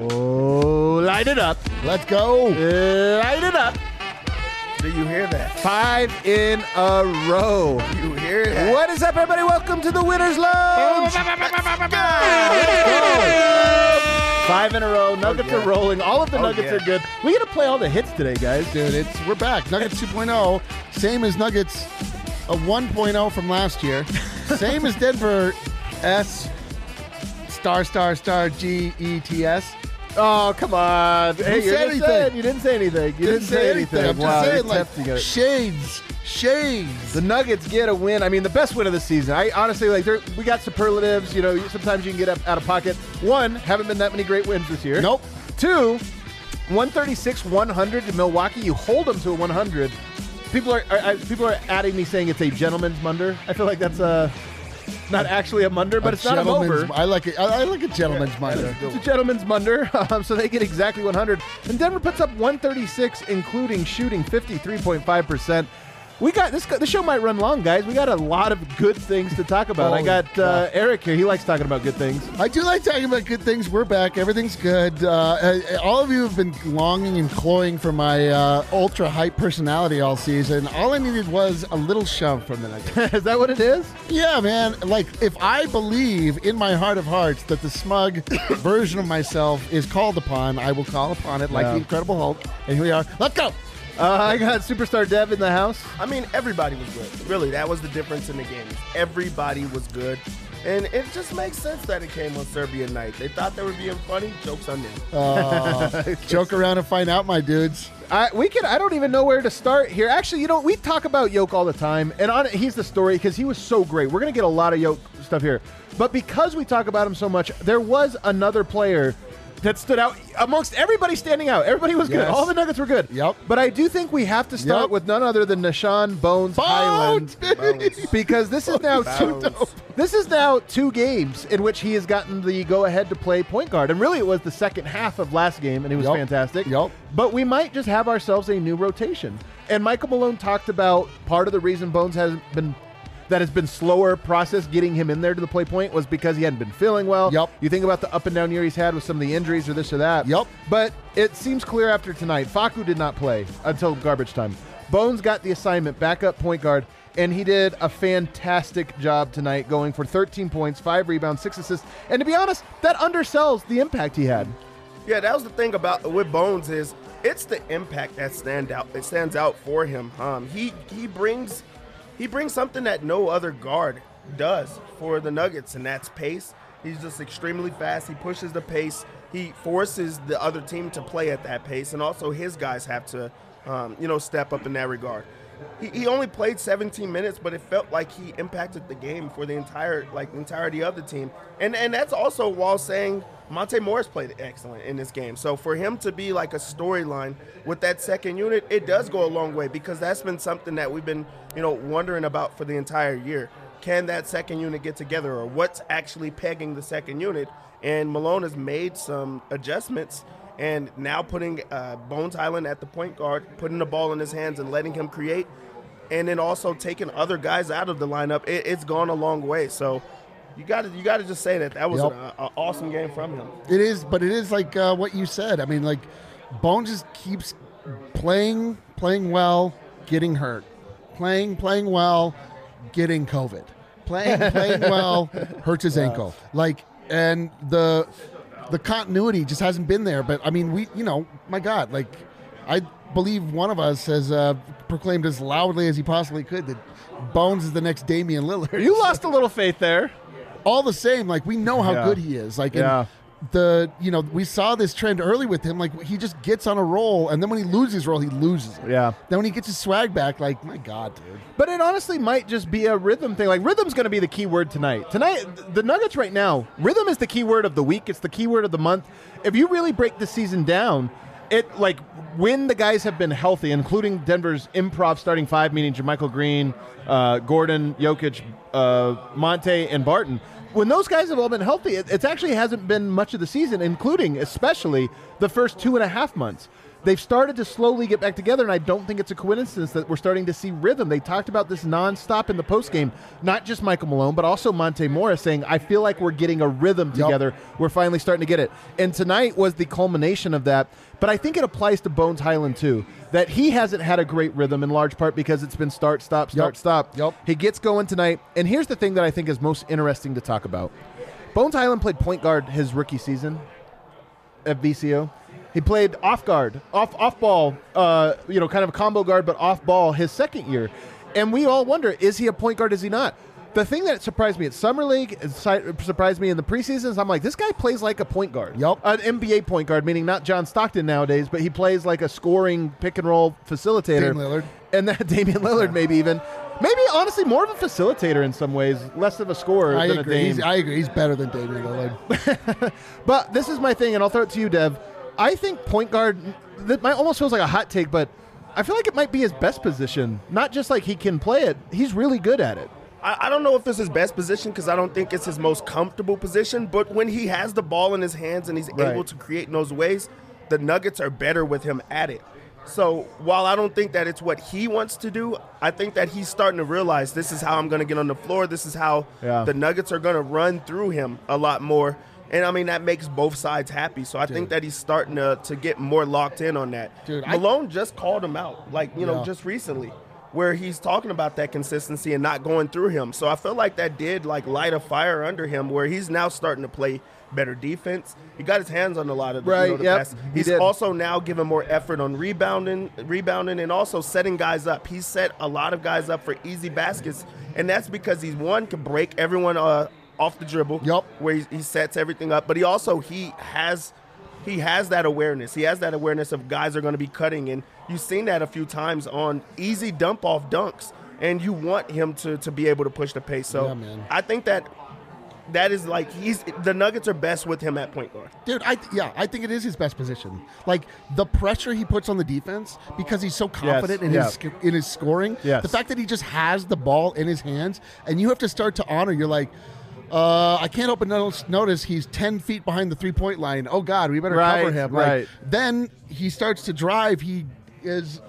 Oh, light it up. Let's go. Light it up. Do you hear that? Five in a row. You hear that? What is up, everybody? Welcome to the Winners Lounge. Five in a row. Nuggets oh, yeah. are rolling. All of the Oh, Nuggets yeah. are good. We got to play all the hits today, guys. Dude, it's we're back. Nuggets 2.0, same as Nuggets a 1.0 from last year. same as Denver S star star star G E T S. Oh, come on. Hey, said you're just anything? saying- You didn't say anything. You didn't, say anything. I'm wow, just saying, like shades, shades. The Nuggets get a win. I mean, the best win of the season. I honestly like. We got superlatives. You know, sometimes you can get up out of pocket. One, haven't been that many great wins this year. Nope. Two, 136, 100 in Milwaukee. You hold them to a 100. People are, are, are people are adding me saying it's a gentleman's munder. I feel like that's a not actually a munder, but it's not a mover. I like it. I, like a gentleman's munder. It's a gentleman's munder, um, so they get exactly 100. And Denver puts up 136, including shooting 53.5%. We got this. The show might run long, guys. We got a lot of good things to talk about. I got uh, Eric here. He likes talking about good things. I do like talking about good things. We're back. Everything's good. Uh, uh, all of you have been longing and cloying for my uh, ultra hype personality all season. All I needed was a little shove from the Nuggets. is that what it is? yeah, man. Like, if I believe in my heart of hearts that the smug version of myself is called upon, I will call upon it like Yeah. the Incredible Hulk. And here we are. Let's go. Uh, I got superstar Dev in the house. I mean, everybody was good. Really, that was the difference in the game. Everybody was good. And it just makes sense that it came on Serbian night. They thought they were being funny. Jokes on them. Uh, joke around and find out, my dudes. I, we can. I don't even know where to start here. Actually, you know, we talk about Yoke all the time, and on he's the story because he was so great. We're gonna get a lot of Yoke stuff here, but because we talk about him so much, there was another player that stood out amongst everybody standing out. Everybody was good. Yes. All the Nuggets were good. Yep. But I do think we have to start Yep. with none other than Nah'Shon Bones, Hyland. Bones. because this is now two. This is now two games in which he has gotten the go ahead to play point guard, and really it was the second half of last game, and he was Yup. fantastic. Yup. But we might just have ourselves a new rotation. And Michael Malone talked about part of the reason Bones hasn't been that has been slower process getting him in there to the play point was because he hadn't been feeling well. Yup. You think about the up and down year he's had with some of the injuries or this or that. Yup. But it seems clear after tonight. Facu did not play until garbage time. Bones got the assignment, backup point guard, and he did a fantastic job tonight, going for 13 points, five rebounds, six assists. And to be honest, that undersells the impact he had. Yeah, that was the thing about with Bones is it's the impact that stand out. It stands out for him. Um, he he brings he brings something that no other guard does for the Nuggets, and that's pace. He's just extremely fast. He pushes the pace. He forces the other team to play at that pace, and also his guys have to, um, you know, step up in that regard. He, he only played 17 minutes, but it felt like he impacted the game for the entire like entirety of the team, and and that's also while saying Monte Morris played excellent in this game. So for him to be like a storyline with that second unit, it does go a long way because that's been something that we've been, you know, wondering about for the entire year. Can that second unit get together or what's actually pegging the second unit? And Malone has made some adjustments and now putting uh, Bones Hyland at the point guard, putting the ball in his hands and letting him create, and then also taking other guys out of the lineup, it, it's gone a long way. So you got to you got to just say that that was Yep. an awesome game from him. It is, but it is like uh, what you said. I mean, like Bones just keeps playing, playing well, getting hurt, playing, playing well, getting COVID, playing, playing well, hurts his ankle. Like and the the continuity just hasn't been there. But I mean, we, you know, my God, like I believe one of us has uh, proclaimed as loudly as he possibly could that Bones is the next Damian Lillard. You lost a little faith there. all the same, like we know how Yeah. good he is. Like Yeah. The you know we saw this trend early with him. Like he just gets on a roll, and then when he loses his roll, he loses it. Yeah. Then when he gets his swag back, like my God, dude. But it honestly might just be a rhythm thing. Like rhythm's going to be the key word tonight. Tonight, the Nuggets right now, rhythm is the key word of the week. It's the key word of the month. If you really break the season down, it like when the guys have been healthy, including Denver's improv starting five, meaning JaMychal Green, uh, Gordon, Jokic, uh, Monte, and Barton. When those guys have all been healthy, it, it actually hasn't been much of the season, including especially the first two and a half months. They've started to slowly get back together, and I don't think it's a coincidence that we're starting to see rhythm. They talked about this nonstop in the postgame, not just Michael Malone, but also Monte Morris saying, I feel like we're getting a rhythm Yep. together. We're finally starting to get it. And tonight was the culmination of that. But I think it applies to Bones Hyland too, that he hasn't had a great rhythm in large part because it's been start, stop, start, Yep. stop. Yep. He gets going tonight. And here's the thing that I think is most interesting to talk about Bones Hyland played point guard his rookie season at VCU. He played off guard, off off ball, uh, you know, kind of a combo guard, but off ball his second year. And we all wonder: is he a point guard? Is he not? The thing that surprised me at summer league, surprised me in the preseasons. I'm like, this guy plays like a point guard. Yep, an NBA point guard, meaning not John Stockton nowadays, but he plays like a scoring pick and roll facilitator. Dame Lillard. and that Damian Lillard, maybe even, maybe honestly more of a facilitator in some ways, less of a scorer I than agree. a Dame. He's, I agree. He's better than Damian Lillard. But this is my thing, and I'll throw it to you, Dev. I think point guard. That might almost feels like a hot take, but I feel like it might be his best position. Not just like he can play it; he's really good at it. I, I don't know if it's his best position because I don't think it's his most comfortable position. But when he has the ball in his hands and he's Right. able to create in those ways, the Nuggets are better with him at it. So while I don't think that it's what he wants to do, I think that he's starting to realize this is how I'm going to get on the floor. This is how Yeah. the Nuggets are going to run through him a lot more. And I mean that makes both sides happy. So I think that he's starting to, to get more locked in on that. Dude, I- Malone just called him out, like you know, just recently, where he's talking about that consistency and not going through him. So I feel like that did like light a fire under him, where he's now starting to play better defense. He got his hands on a lot of the, you know, the yep, pass. He's did. also now giving more effort on rebounding, rebounding, and also setting guys up. He's set a lot of guys up for easy baskets, and that's because he's one can break everyone uh, off the dribble. Yep. where he, he sets everything up, but he also he has he has that awareness. He has that awareness of guys are going to be cutting, and you've seen that a few times on easy dump off dunks. And you want him to to be able to push the pace. So Yeah. I think that that is like he's the Nuggets are best with him at point guard. Dude, I yeah, I think it is his best position. Like the pressure he puts on the defense because he's so confident in yeah. his sc- in his scoring. Yes. The fact that he just has the ball in his hands, and you have to start to honor. You're like, uh, I can't open notice, notice he's ten feet behind the three point line. Oh God, we better Right, cover him. Like, right. then he starts to drive. He is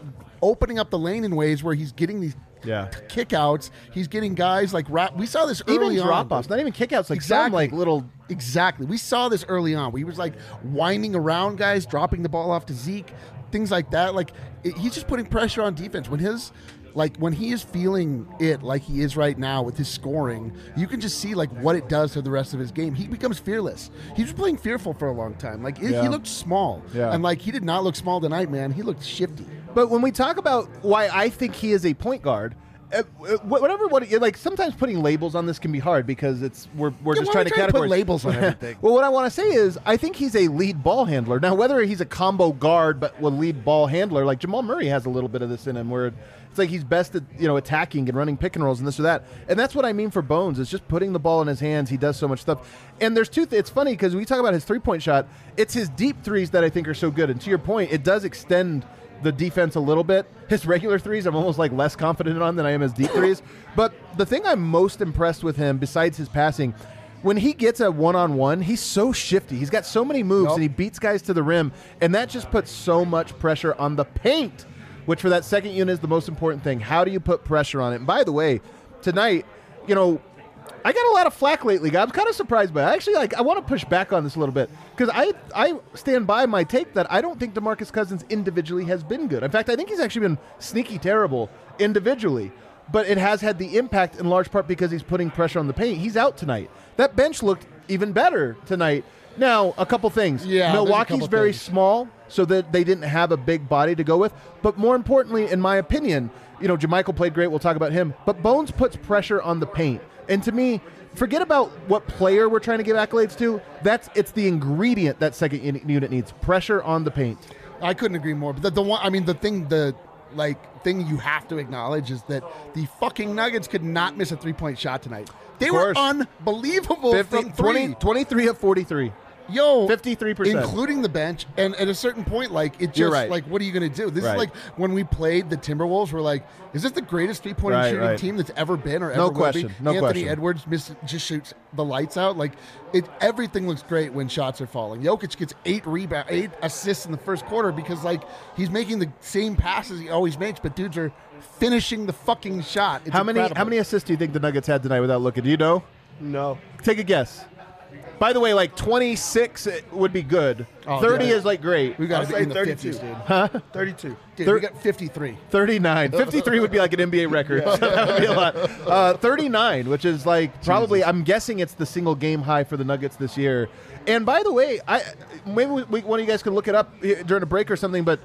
opening up the lane in ways where he's getting these. Yeah. kickouts. He's getting guys like rap. We saw this early on. drop offs, not even kickouts, like some Exactly. like little. Exactly. We saw this early on. We was like winding around guys, dropping the ball off to Zeke, things like that. Like it, he's just putting pressure on defense when his like when he is feeling it like he is right now with his scoring, you can just see like what it does to the rest of his game. He becomes fearless. He was playing fearful for a long time. Like it- Yeah. he looked small, Yeah. and like he did not look small tonight, man. He looked shifty. But when we talk about why I think he is a point guard. Uh, uh, whatever, what like sometimes putting labels on this can be hard because it's we're, we're Yeah, just trying to we trying to put categorize labels on everything? well, what I want to say is I think he's a lead ball handler. Now, whether he's a combo guard but will lead ball handler, like Jamal Murray has a little bit of this in him, where it's like he's best at you know attacking and running pick and rolls and this or that. And that's what I mean for Bones is just putting the ball in his hands. He does so much stuff. And there's two. Th- it's funny because we talk about his three point shot. It's his deep threes that I think are so good. And to your point, it does extend the defense a little bit. His regular threes, I'm almost like less confident on than I am his deep threes. But the thing I'm most impressed with him, besides his passing, when he gets a one on one, he's so shifty. He's got so many moves Yup. and he beats guys to the rim, and that just puts so much pressure on the paint, which for that second unit is the most important thing. How do you put pressure on it? And by the way, tonight, you know, I got a lot of flack lately. I'm kind of surprised by. It. Actually, like I want to push back on this a little bit because I I stand by my take that I don't think Demarcus Cousins individually has been good. In fact, I think he's actually been sneaky terrible individually. But it has had the impact in large part because he's putting pressure on the paint. He's out tonight. That bench looked even better tonight. Now, a couple things. Yeah, Milwaukee's couple very things. small, so that they didn't have a big body to go with. But more importantly, in my opinion, you know, JaMychal played great. We'll talk about him. But Bones puts pressure on the paint, and to me, forget about what player we're trying to give accolades to. That's it's the ingredient that second unit needs: pressure on the paint. I couldn't agree more. But the, the one, I mean, the thing, the like thing you have to acknowledge is that the fucking Nuggets could not miss a three point shot tonight. They were unbelievable 50, from three. 20, 23 of 43. Yo, 53%. including the bench. And at a certain point, like it just right. like, what are you going to do? This Right. is like when we played the Timberwolves. We're like, is this the greatest three point Right, shooting right. team that's ever been or No ever will be? question, no Anthony question. Edwards miss, just shoots the lights out. Like it, everything looks great when shots are falling. Jokic gets eight rebound, eight assists in the first quarter because like he's making the same passes he always makes, but dudes are finishing the fucking shot. It's How many incredible. how many assists do you think the Nuggets had tonight without looking? Do you know? No. Take a guess. By the way, like 26 would be good. Oh, 30 yeah. is like great. We got to say be in the 32. 50s, dude. Huh? 32. Dude, Thir- we got 53. 39. 53 would be like an NBA record. So that would be a lot. Uh, 39, which is like probably, I'm guessing it's the single game high for the Nuggets this year. And by the way, I maybe we, we, one of you guys can look it up during a break or something, but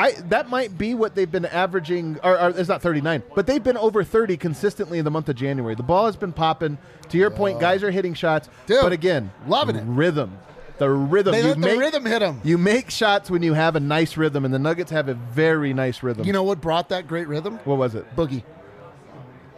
I that might be what they've been averaging, or, or it's not 39, but they've been over 30 consistently in the month of January. The ball has been popping. To your point, guys are hitting shots. Dude, but again, loving it. Rhythm. The rhythm. They you let the make, rhythm hit 'em. You make shots when you have a nice rhythm, and the Nuggets have a very nice rhythm. You know what brought that great rhythm? what was it? Boogie.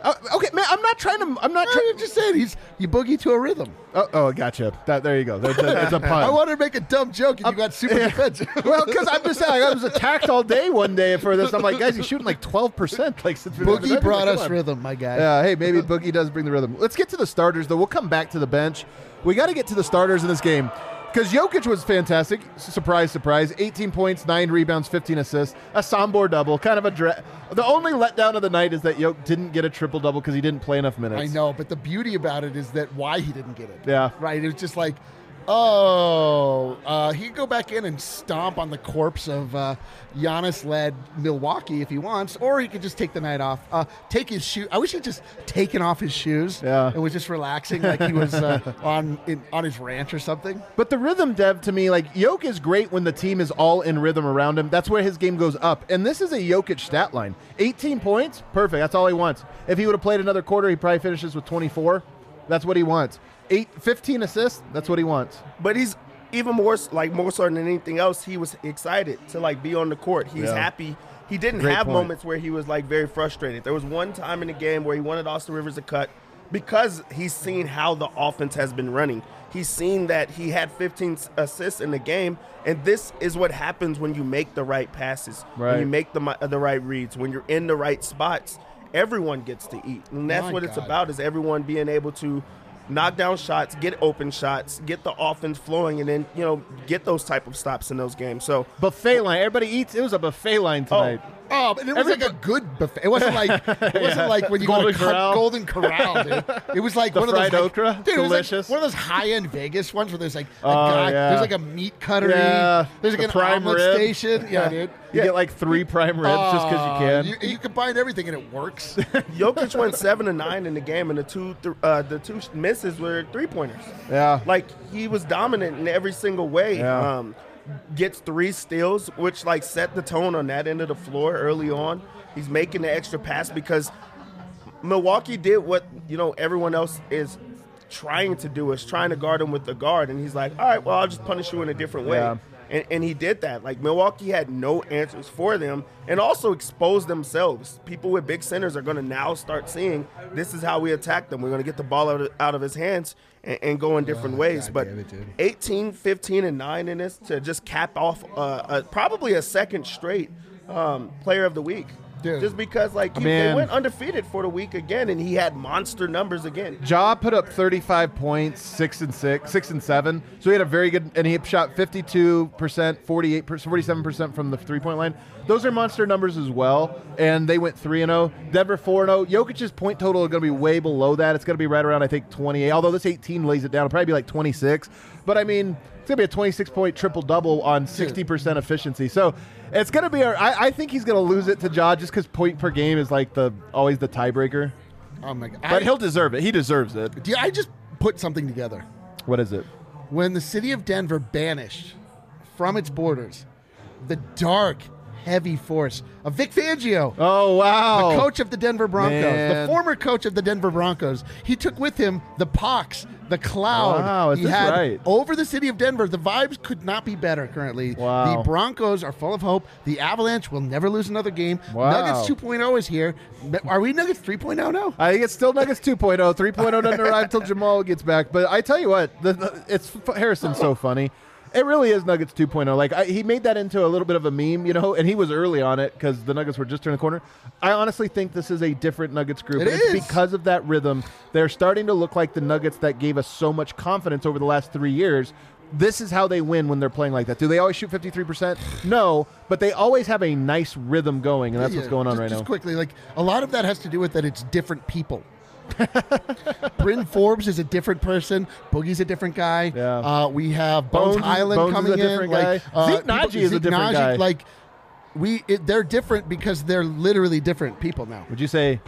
Oh, okay, man. I'm not trying to. I'm not No, trying. I'm just saying he's you boogie to a rhythm. Oh, oh, gotcha. That, there you go. That's a, it's a pun. I wanted to make a dumb joke and you got super defensive. well, because I'm just saying, I was attacked all day one day for this. I'm like, guys, he's shooting like 12 percent. Like since we Boogie brought Come us on. rhythm, my guy. Yeah, hey, maybe Boogie does bring the rhythm. Let's get to the starters, though. We'll come back to the bench. We got to get to the starters in this game because Jokic was fantastic. Surprise, surprise. 18 points, 9 rebounds, 15 assists. A Sombor double. Kind of a dra- The only letdown of the night is that Jokic didn't get a triple double because he didn't play enough minutes. I know, but the beauty about it is that why he didn't get it. Yeah. Right? It was just like, oh, uh, he could go back in and stomp on the corpse of uh, Giannis led Milwaukee if he wants, or he could just take the night off. Uh, take his shoe. I wish he'd just taken off his shoes Yeah. and was just relaxing like he was uh, on in, on his ranch or something. But the rhythm, Dev, to me, like Jokic is great when the team is all in rhythm around him. That's where his game goes up. And this is a Jokic stat line 18 points, perfect. That's all he wants. If he would have played another quarter, he probably finishes with 24. That's what he wants. Eight, 15 assists, that's what he wants. But he's even more like more so than anything else. He was excited to like be on the court. He's Yeah. happy. He didn't Great have point. moments where he was like very frustrated. There was one time in the game where he wanted Austin Rivers to cut because he's seen how the offense has been running. He's seen that he had 15 assists in the game, and this is what happens when you make the right passes, Right. when you make the the right reads, when you're in the right spots. Everyone gets to eat, and that's My what it's about: is everyone being able to knock down shots, get open shots, get the offense flowing, and then you know get those type of stops in those games. So Buffet line. Everybody eats. It was a buffet line oh, tonight. Oh, but it was like a good buffet. It wasn't like it wasn't like when you Golden go to Corral. Golden Corral. Dude. It was like The one of those fried like- okra? Dude, it was Delicious. like one of those high end Vegas ones where there's like a Oh, guy, yeah. there's like a meat cuttery. Yeah, There's like the an prime omelet rib. station. Yeah, dude. You get like three prime ribs just because Oh, you can. You, you combine everything and it works. Jokic went seven to nine in the game, and the two th- uh, the two misses were three pointers. yeah. Like he was dominant in every single way. Yeah. Um, gets three steals, which like set the tone on that end of the floor early on. He's making the extra pass because Milwaukee did what you know everyone else is trying to do is trying to guard him with the guard, and he's like, all right, well I'll just punish you in a different way. Yeah. And, and he did that. Like Milwaukee had no answers for them, and also exposed themselves. People with big centers are going to now start seeing this is how we attack them. We're going to get the ball out of, out of his hands and, and go in different ways. God but it, 18, 15, and 9 in this to just cap off uh, a, probably a second straight um, player of the week. Just because, like, he, Man. they went undefeated for the week again, and he had monster numbers again. Ja put up 35 points, six and six, six and seven. So he had a very good, and he shot 52 percent, 48 percent, 47 percent from the three point line. Those are monster numbers as well. And they went three and zero. Denver four and zero. Jokic's point total is going to be way below that. It's going to be right around I think 28. Although this 18 lays it down, it'll probably be like 26. But I mean, it's going to be a 26 point triple double on 60 percent efficiency. So it's going to be. A, I, I think he's going to lose it to Ja just because point per game is like the always the tiebreaker. oh my god! But I, he'll deserve it. He deserves it. Yeah, I just put something together. What is it? when the city of Denver banished from its borders the dark, heavy force of Vic Fangio. Oh wow! The coach of the Denver Broncos, Man. the former coach of the Denver Broncos, he took with him the pox, the cloud. Wow, is he this had right? over the city of Denver. The vibes could not be better currently. Wow. The Broncos are full of hope. The Avalanche will never lose another game. Wow. Nuggets 2.0 is here. Are we Nuggets 3.0 now? I think it's still Nuggets 2.0. 3.0 doesn't arrive until Jamal gets back. But I tell you what, the, the, it's Harrison's so funny. It really is Nuggets 2.0. Like I, he made that into a little bit of a meme, you know, and he was early on it because the Nuggets were just turning the corner. I honestly think this is a different Nuggets group. It it's is. because of that rhythm. They're starting to look like the Nuggets that gave us so much confidence over the last three years. This is how they win when they're playing like that. Do they always shoot 53%? No, but they always have a nice rhythm going, and that's what's going on just, right just now. quickly, like a lot of that has to do with that it's different people. Bryn Forbes is a different person. Boogie's a different guy. Yeah. Uh, we have Bones, Bones- Hyland Bones is coming a different in. Like, uh, Zeke Nnaji is a different guy. Like we, it, they're different because they're literally different people now. Would you say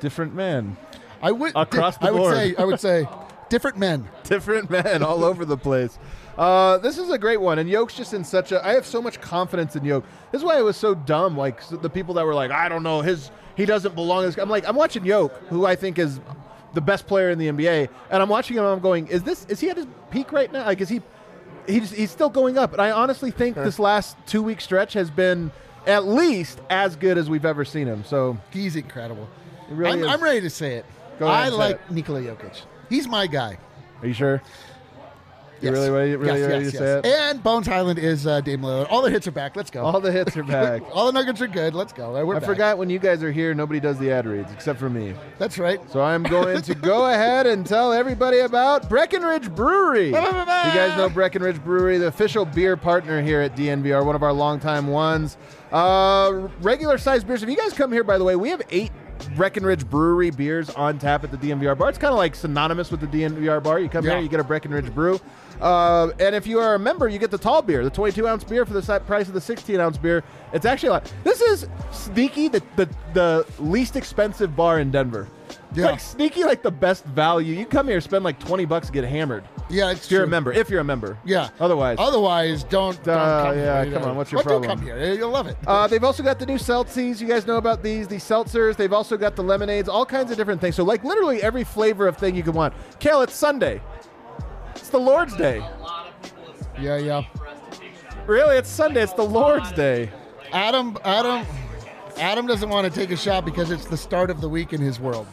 different man? I would Across the I would board. say I would say different men. different men all over the place. Uh, this is a great one, and Yoke's just in such a. I have so much confidence in Yoke. This is why I was so dumb. Like the people that were like, I don't know, his he doesn't belong. I'm like, I'm watching Yoke, who I think is the best player in the NBA, and I'm watching him. and I'm going, is this is he at his peak right now? Like, is he? He's he's still going up, and I honestly think this last two week stretch has been at least as good as we've ever seen him. So He's incredible. Really I'm. I'm ready to say it. Ahead I like it. Nikola Jokic. He's my guy. are you sure? You Yes. really ready, really yes, ready yes, to yes. say it? And Bones Hyland is uh, Dame Lillard. All the hits are back. Let's go. All the hits are back. All the Nuggets are good. Let's go. We're I back. forgot when you guys are here, nobody does the ad reads except for me. That's right. So I'm going to go ahead and tell everybody about Breckenridge Brewery. you guys know Breckenridge Brewery, the official beer partner here at DNVR, one of our longtime ones. Uh, regular size beers. If you guys come here, by the way, we have eight Breckenridge Brewery beers on tap at the DNVR bar. It's kind of like synonymous with the DNVR bar. You come Yeah. here, you get a Breckenridge brew. Uh, and if you are a member, you get the tall beer, the 22 ounce beer for the price of the 16 ounce beer. It's actually a lot. This is sneaky, the, the, the least expensive bar in Denver. Yeah. like sneaky, like the best value. You come here, spend like 20 bucks, get hammered. Yeah, it's If you're a member, if you're a member. Yeah. Otherwise. Otherwise, don't. don't Uh, come yeah, here. come on, what's your do problem? come here. You'll love it. Uh, they've also got the new seltzies. You guys know about these, the seltzers. They've also got the lemonades, all kinds of different things. So, like, literally every flavor of thing you can want. Kale, it's Sunday. It's the Lord's Day. yeah, yeah. Really, it's Sunday. It's the Lord's Day. Adam, Adam, Adam doesn't want to take a shot because it's the start of the week in his world.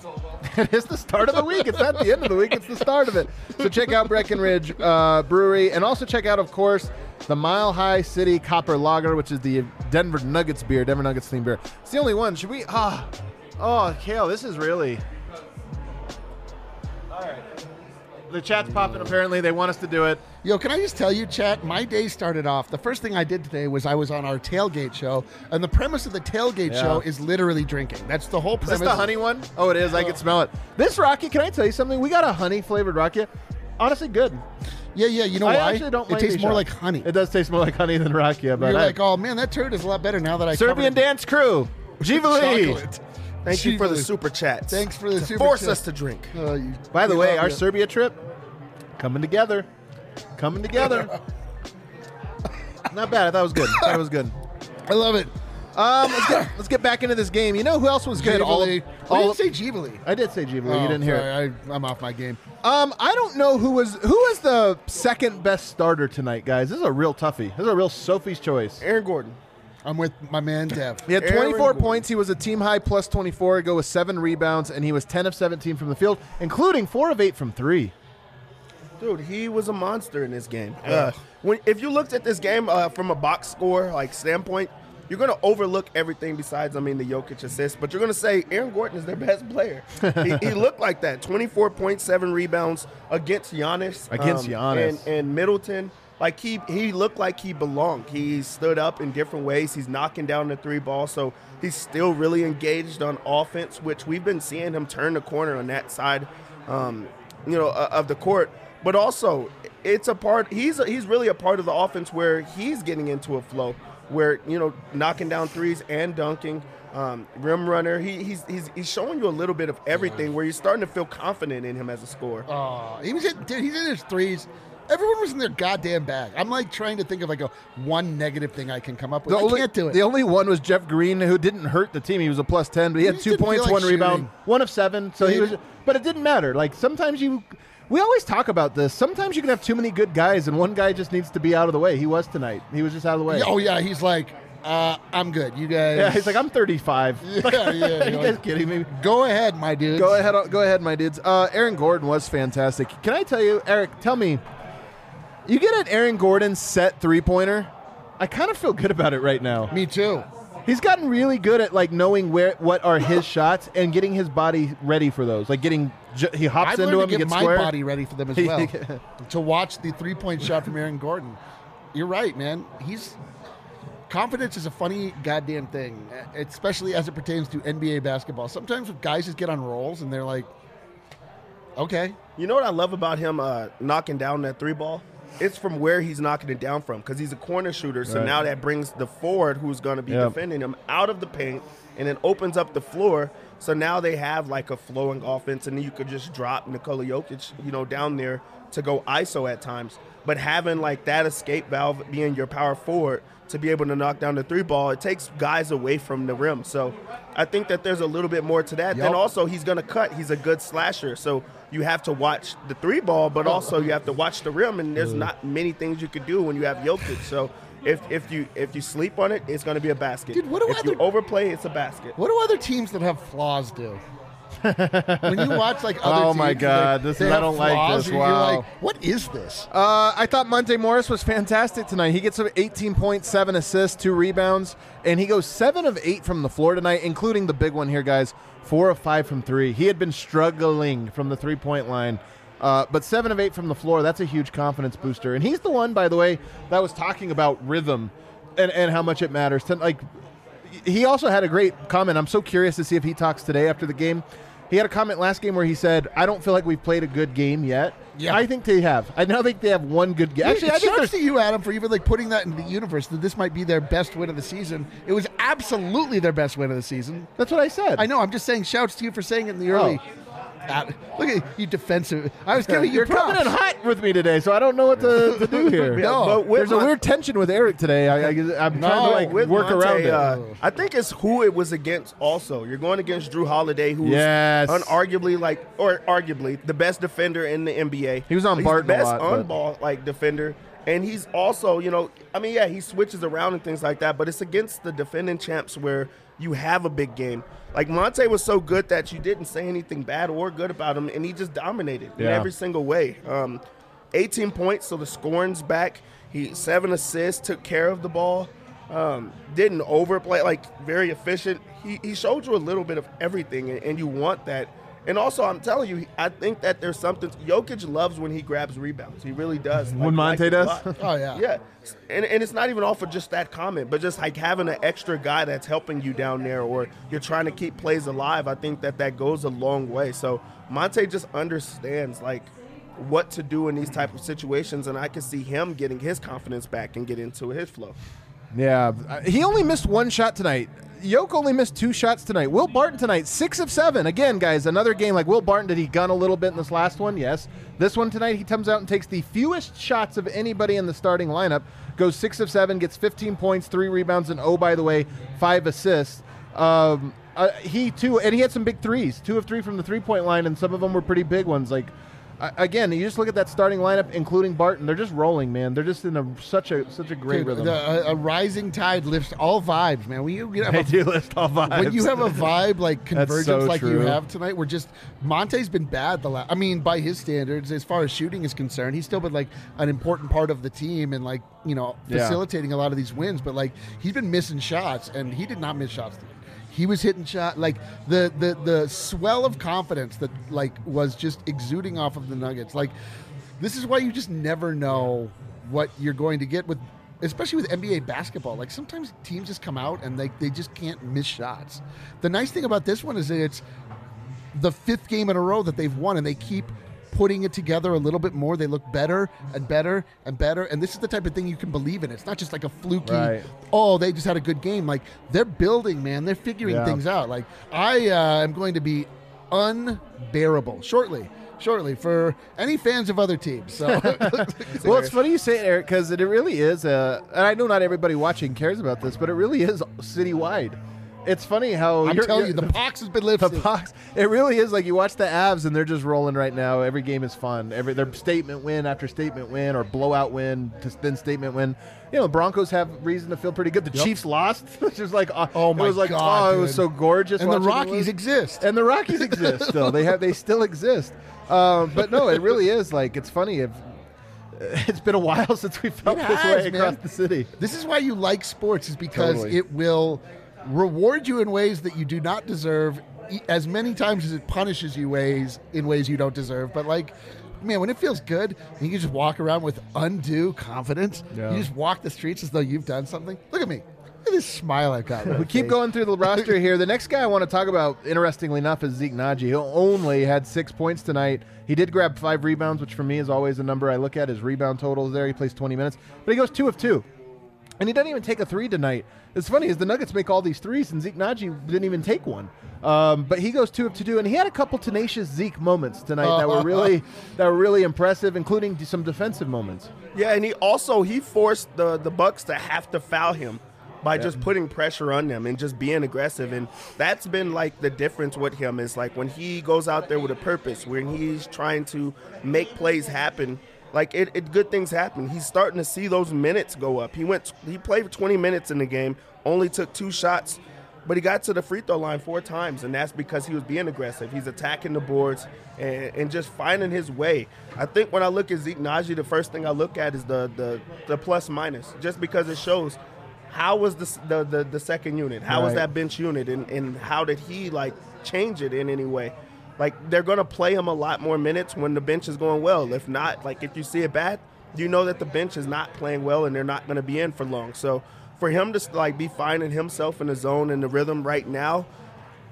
it is the start of the week. It's not the end of the week. It's the start of it. So check out Breckenridge uh, Brewery, and also check out, of course, the Mile High City Copper Lager, which is the Denver Nuggets beer, Denver Nuggets themed beer. It's the only one. Should we? Ah, oh, Kale, this is really. All right. The chat's popping. Apparently, they want us to do it. Yo, can I just tell you, chat? My day started off. The first thing I did today was I was on our tailgate show, and the premise of the tailgate Yeah. show is literally drinking. That's the whole premise. Is premise. this the honey one? Oh, it is. I can smell it. This Rocky, can I tell you something? We got a honey flavored Rocky. Honestly, good. Yeah, yeah. You know I why? actually don't it mind tastes these more shots. like honey. It does taste more like honey than Rakia, but You're I- like, oh man, that turd is a lot better now that I Serbian covered it dance crew, Jivali. chocolate. Thank you for the super chats. Thanks for the to super force us to drink. Uh, you- By the we way, love our you. Serbia trip coming together, coming together. Not bad. I thought it was good. I thought it was good. I love it. Um, let's get let's get back into this game. You know who else was good? All, all we didn't say Jivali. I did say. Oh, you didn't hear it. I, I'm off my game. Um, I don't know who was who was the second best starter tonight, guys. This is a real toughie. This is a real Sophie's choice. Aaron Gordon. I'm with my man Dev. He had 24 Gordon. points. He was a team high plus 24. Go with seven rebounds, and he was 10 of 17 from the field, including four of eight from three. Dude, he was a monster in this game. Uh, when if you looked at this game uh, from a box score like standpoint, you're gonna overlook everything besides, I mean, the Jokic assist, but you're gonna say Aaron Gordon is their best player. he, he looked like that. 24.7 rebounds against Giannis. um, Against Giannis. and, and Middleton. Like he he looked like he belonged. He stood up in different ways. He's knocking down the three ball, so he's still really engaged on offense, which we've been seeing him turn the corner on that side, um, you know, of the court. But also, it's a part. He's a, he's really a part of the offense where he's getting into a flow, where you know knocking down threes and dunking. um, rim runner. He, he's, he's he's showing you a little bit of everything where you're starting to feel confident in him as a scorer. Oh, he was dude. He's in his threes. Everyone was in their goddamn bag. I'm like trying to think of like a one negative thing I can come up with. The I only, can't do it. the only one was Jeff Green, who didn't hurt the team. He was a plus ten, but he had two points, like one rebound, one of seven. So he Yeah. was, but it didn't matter. Like sometimes you, we always talk about this. Sometimes you can have too many good guys, and one guy just needs to be out of the way. He was tonight. He was just out of the way. Oh yeah, he's like, uh, I'm good. You guys. Yeah, he's like, I'm 35. Yeah, yeah, Are you guys kidding me? go ahead, my dudes. Go ahead, go ahead, my dudes. Uh, Aaron Gordon was fantastic. Can I tell you, Eric? Tell me, you get an Aaron Gordon set three pointer. I kind of feel good about it right now. Me too. He's gotten really good at like knowing where what are his shots and getting his body ready for those. Like getting, he hops I've into learned him, to he get gets my square. body ready for them as well. to watch the three point shot from Aaron Gordon. You're right, man. He's confidence is a funny goddamn thing, especially as it pertains to NBA basketball. Sometimes guys just get on rolls and they're like, okay, You know what I love about him uh, knocking down that three ball? It's from where he's knocking it down from because he's a corner shooter. So Right. now that brings the forward who's going to be Yep. defending him out of the paint and then opens up the floor. So now they have like a flowing offense, and you could just drop Nikola Jokic, you know, down there to go ISO at times. But having like that escape valve being your power forward to be able to knock down the three ball, it takes guys away from the rim. So I think that there's a little bit more to that. Then also he's going to cut. He's a good slasher. So you have to watch the three ball, but oh. also you have to watch the rim. And there's not many things you could do when you have Jokic. So if, if you if you sleep on it, it's going to be a basket. Dude, what do if you other- overplay, it's a basket. what do other teams that have flaws do? when you watch like other Oh, my teams, God, they- this they is- I don't like this. Wow. You're like, what is this? Uh, I thought Monte Morris was fantastic tonight. He gets 18.7 assists, two rebounds, and he goes seven of eight from the floor tonight, including the big one here, guys. Four of five from three. He had been struggling from the three point line. Uh, but seven of eight from the floor, that's a huge confidence booster. And he's the one, by the way, that was talking about rhythm and, and how much it matters. To, like, he also had a great comment. I'm so curious to see if he talks today after the game. He had a comment last game where he said, "I don't feel like we've played a good game yet." Yeah. I think they have. I now think they have one good game. Actually, I think there's to you, Adam, for even like putting that in the universe that this might be their best win of the season. It was absolutely their best win of the season. That's what I said. I know. I'm just saying. Shouts to you for saying it in the early. Oh. Ah, look at you, defensive. I was giving you You're props. coming in hot with me today, so I don't know what to, to do here. Yeah, but with There's a Mon- weird tension with Eric today. I, I, I'm trying to like with work Monte, around it. uh, I think it's who it was against. Also, you're going against Jrue Holiday, who's Yes. unarguably like, or arguably the best defender in the NBA. He was on he's Barton a the best lot, but- on ball like defender, and he's also, you know, I mean, yeah, he switches around and things like that, but it's against the defending champs where you have a big game. Like Monte was so good that you didn't say anything bad or good about him, and he just dominated in every single way. Um, 18 points, so the scoring's back. He seven assists, took care of the ball, um, didn't overplay, like very efficient. He, he showed you a little bit of everything, and, and you want that. And also, I'm telling you, I think that there's something. Jokic loves when he grabs rebounds. He really does. Like, When Monte likes does? Oh, yeah. yeah. And, and it's not even off of just that comment, but just like having an extra guy that's helping you down there, or you're trying to keep plays alive. I think that that goes a long way. So Monte just understands like what to do in these type of situations, and I can see him getting his confidence back and get into his flow. Yeah, he only missed one shot tonight. Yoke only missed two shots tonight. Will Barton tonight, six of seven. Again, guys, another game like Will Barton. Did he gun a little bit in this last one? Yes. This one tonight, he comes out and takes the fewest shots of anybody in the starting lineup. Goes six of seven, gets 15 points, three rebounds, and oh, by the way, five assists. Um, uh, he too, and he had some big threes. Two of three from the three point line, and some of them were pretty big ones. Like again, you just look at that starting lineup, including Barton. They're just rolling, man. They're just in a such a such a great Dude, rhythm. the- a, a rising tide lifts all vibes, man. When you, you have They a- do list all vibes. when you have a vibe like convergence so like you have tonight, we're just Monte's been bad the last. I mean, by his standards, as far as shooting is concerned, he's still been like an important part of the team and like you know Yeah. facilitating a lot of these wins. But like he's been missing shots, and he did not miss shots. Tonight. He was hitting shot like the the the swell of confidence that like was just exuding off of the Nuggets. Like this is why you just never know what you're going to get with especially with NBA basketball. Like sometimes teams just come out and they, they just can't miss shots. The nice thing about this one is that it's the fifth game in a row that they've won and they keep putting it together a little bit more. They look better and better and better. And this is the type of thing you can believe in. It's not just like a fluky, Right. oh, they just had a good game. Like they're building, man. They're figuring Yeah. things out. Like I uh, am going to be unbearable shortly. Shortly for any fans of other teams. So Well, it's funny you say it, Eric, because it really is. Uh, and I know not everybody watching cares about this, but it really is citywide. It's funny how I'm telling you, you're- the pox has been lifted. the. Pox. It really is like you watch the Avs and they're just rolling right now. Every game is fun. Every their statement win after statement win or blowout win to then statement win. You know, the Broncos have reason to feel pretty good. The Chiefs lost, which is like uh, Oh it was like God, oh, it was so gorgeous. and the Rockies exist. and the Rockies exist still. They have they still exist. Um, but no, it really is like it's funny. If, it's been a while since we felt this way man. across the city. This is why you like sports, is because Totally. it will reward you in ways that you do not deserve, as many times as it punishes you ways in ways you don't deserve. But like, man, when it feels good, you can just walk around with undue confidence. Yeah. You just walk the streets as though you've done something. Look at me. Look at this smile I've got. We keep face. going through the roster here. The next guy I want to talk about, interestingly enough, is Zeke Nnaji. He only had six points tonight. He did grab five rebounds, which for me is always a number I look at. His rebound totals there. He plays 20 minutes, but he goes two of two. And he doesn't even take a three tonight. It's funny is the Nuggets make all these threes, and Zeke Nnaji didn't even take one. Um, but he goes two of two, and he had a couple tenacious Zeke moments tonight that were really that were really impressive, including some defensive moments. Yeah, and he also he forced the the Bucks to have to foul him by just putting pressure on them and just being aggressive and that's been like the difference with him is like when he goes out there with a purpose when he's trying to make plays happen like it, it good things happen he's starting to see those minutes go up he went he played for 20 minutes in the game only took two shots but he got to the free throw line four times, and that's because he was being aggressive. He's attacking the boards and, and just finding his way. I think when I look at Zeke Nnaji, the first thing I look at is the the, the plus minus, just because it shows how was the the, the, the second unit, how was that bench unit, and, and how did he like change it in any way? Like they're gonna play him a lot more minutes when the bench is going well. If not, like if you see it bad, you know that the bench is not playing well and they're not gonna be in for long. So for him to like be finding himself in the zone and the rhythm right now,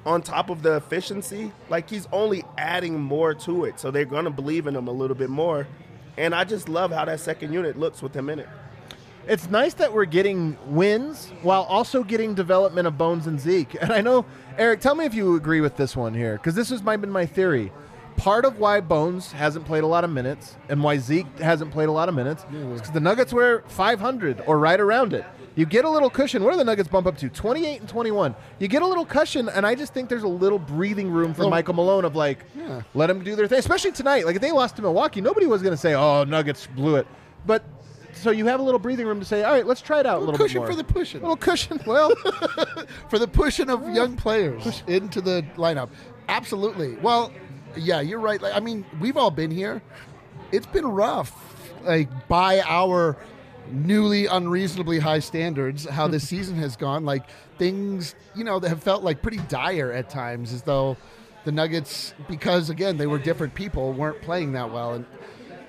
on top of the efficiency, like he's only adding more to it. So they're gonna believe in him a little bit more. And I just love how that second unit looks with him in it. It's nice that we're getting wins while also getting development of Bones and Zeke. And I know, Eric, tell me if you agree with this one here, because this has been my theory. Part of why Bones hasn't played a lot of minutes and why Zeke hasn't played a lot of minutes is because the Nuggets were 500 or right around it. You get a little cushion. What do the Nuggets bump up to? 28 and 21. You get a little cushion, and I just think there's a little breathing room for Little- Michael Malone of like, let them do their thing. Especially tonight. Like if they lost to Milwaukee, nobody was going to say, "Oh, Nuggets blew it." But so you have a little breathing room to say, "All right, let's try it out a little, cushion bit more." for the pushing. little cushion. Well, for the pushing of young players into the lineup. Absolutely. Well, yeah, you're right. Like, I mean, we've all been here. It's been rough, like by our newly unreasonably high standards. How this season has gone, like things, you know, that have felt like pretty dire at times, as though the Nuggets, because again they were different people, weren't playing that well, and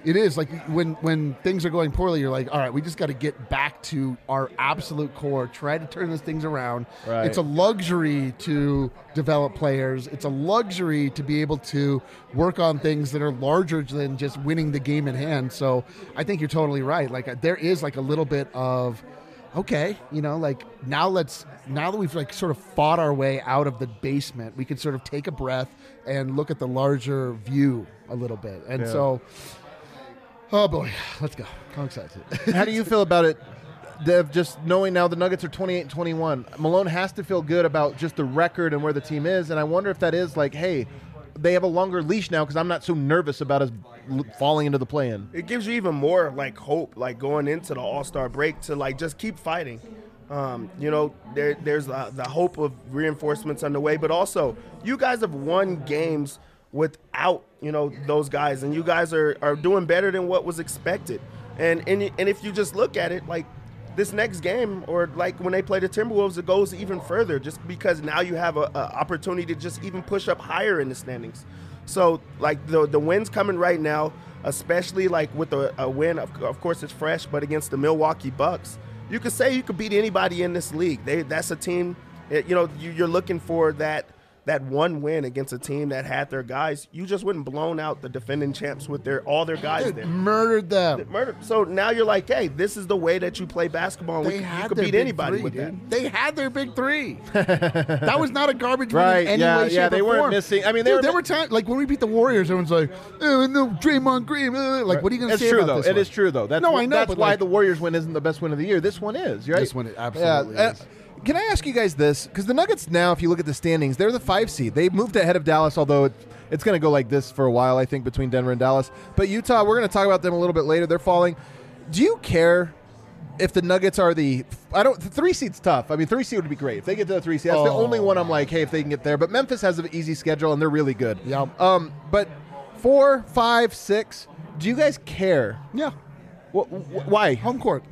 it is like when when things are going poorly, you're like, all right, we just got to get back to our absolute core. Try to turn those things around. Right. It's a luxury to develop players. It's a luxury to be able to work on things that are larger than just winning the game in hand. So I think you're totally right. Like uh, there is like a little bit of okay, you know, like now let's now that we've like sort of fought our way out of the basement, we can sort of take a breath and look at the larger view a little bit. And Yeah. so Oh boy, let's go. I'm excited. how do you feel about it? Dev, just knowing now the Nuggets are 28 and 21. Malone has to feel good about just the record and where the team is, and I wonder if that is like, hey, they have a longer leash now because I'm not so nervous about us l- falling into the play-in. it gives you even more like hope like going into the all-star break to like just keep fighting um, you know there, there's uh, the hope of reinforcements on the way but also you guys have won games without you know those guys. And you guys are, are doing better than what was expected. And, and and if you just look at it like this next game or like when they play the timberwolves it goes even further just because now you have a, a opportunity to just even push up higher in the standings. So like the the wins coming right now, especially like with a, a win, of, of course it's fresh, but against the Milwaukee Bucks, you could say you could beat anybody in this league. They that's a team, eh, you know, you, you're looking for that that one win against a team that had their guys, you just wouldn't blown out the defending champs with their all their guys Dude, there. murdered them. Murder. So now you're like, hey, this is the way that you play basketball. They we, you had could beat anybody three, with dude. that. They had their big three. that was not a garbage win Right, in any yeah, way, shape, yeah, they weren't form. missing- I mean, they Dude, were there were times like when we beat the Warriors, everyone's like, "Oh no, Draymond Green." uh," Like, what are you going to say? It's true about though. this It one? is true though. That's No, I know, That's why like- the Warriors win isn't the best win of the year. This one is. Right. This one absolutely Yeah. is. uh, can I ask you guys this? Because the Nuggets now, if you look at the standings, they're the five seed. They moved ahead of Dallas, although it, it's going to go like this for a while, I think, between Denver and Dallas. But Utah, we're going to talk about them a little bit later. They're falling. Do you care if the Nuggets are the? I don't. The three seed's tough. I mean, three seed would be great if they get to the three seed. That's the Oh. only one I'm like, hey, if they can get there. But Memphis has an easy schedule and they're really good. Yeah. Um, but four, five, six. Do you guys care? yeah, Wh- wh- why? home court.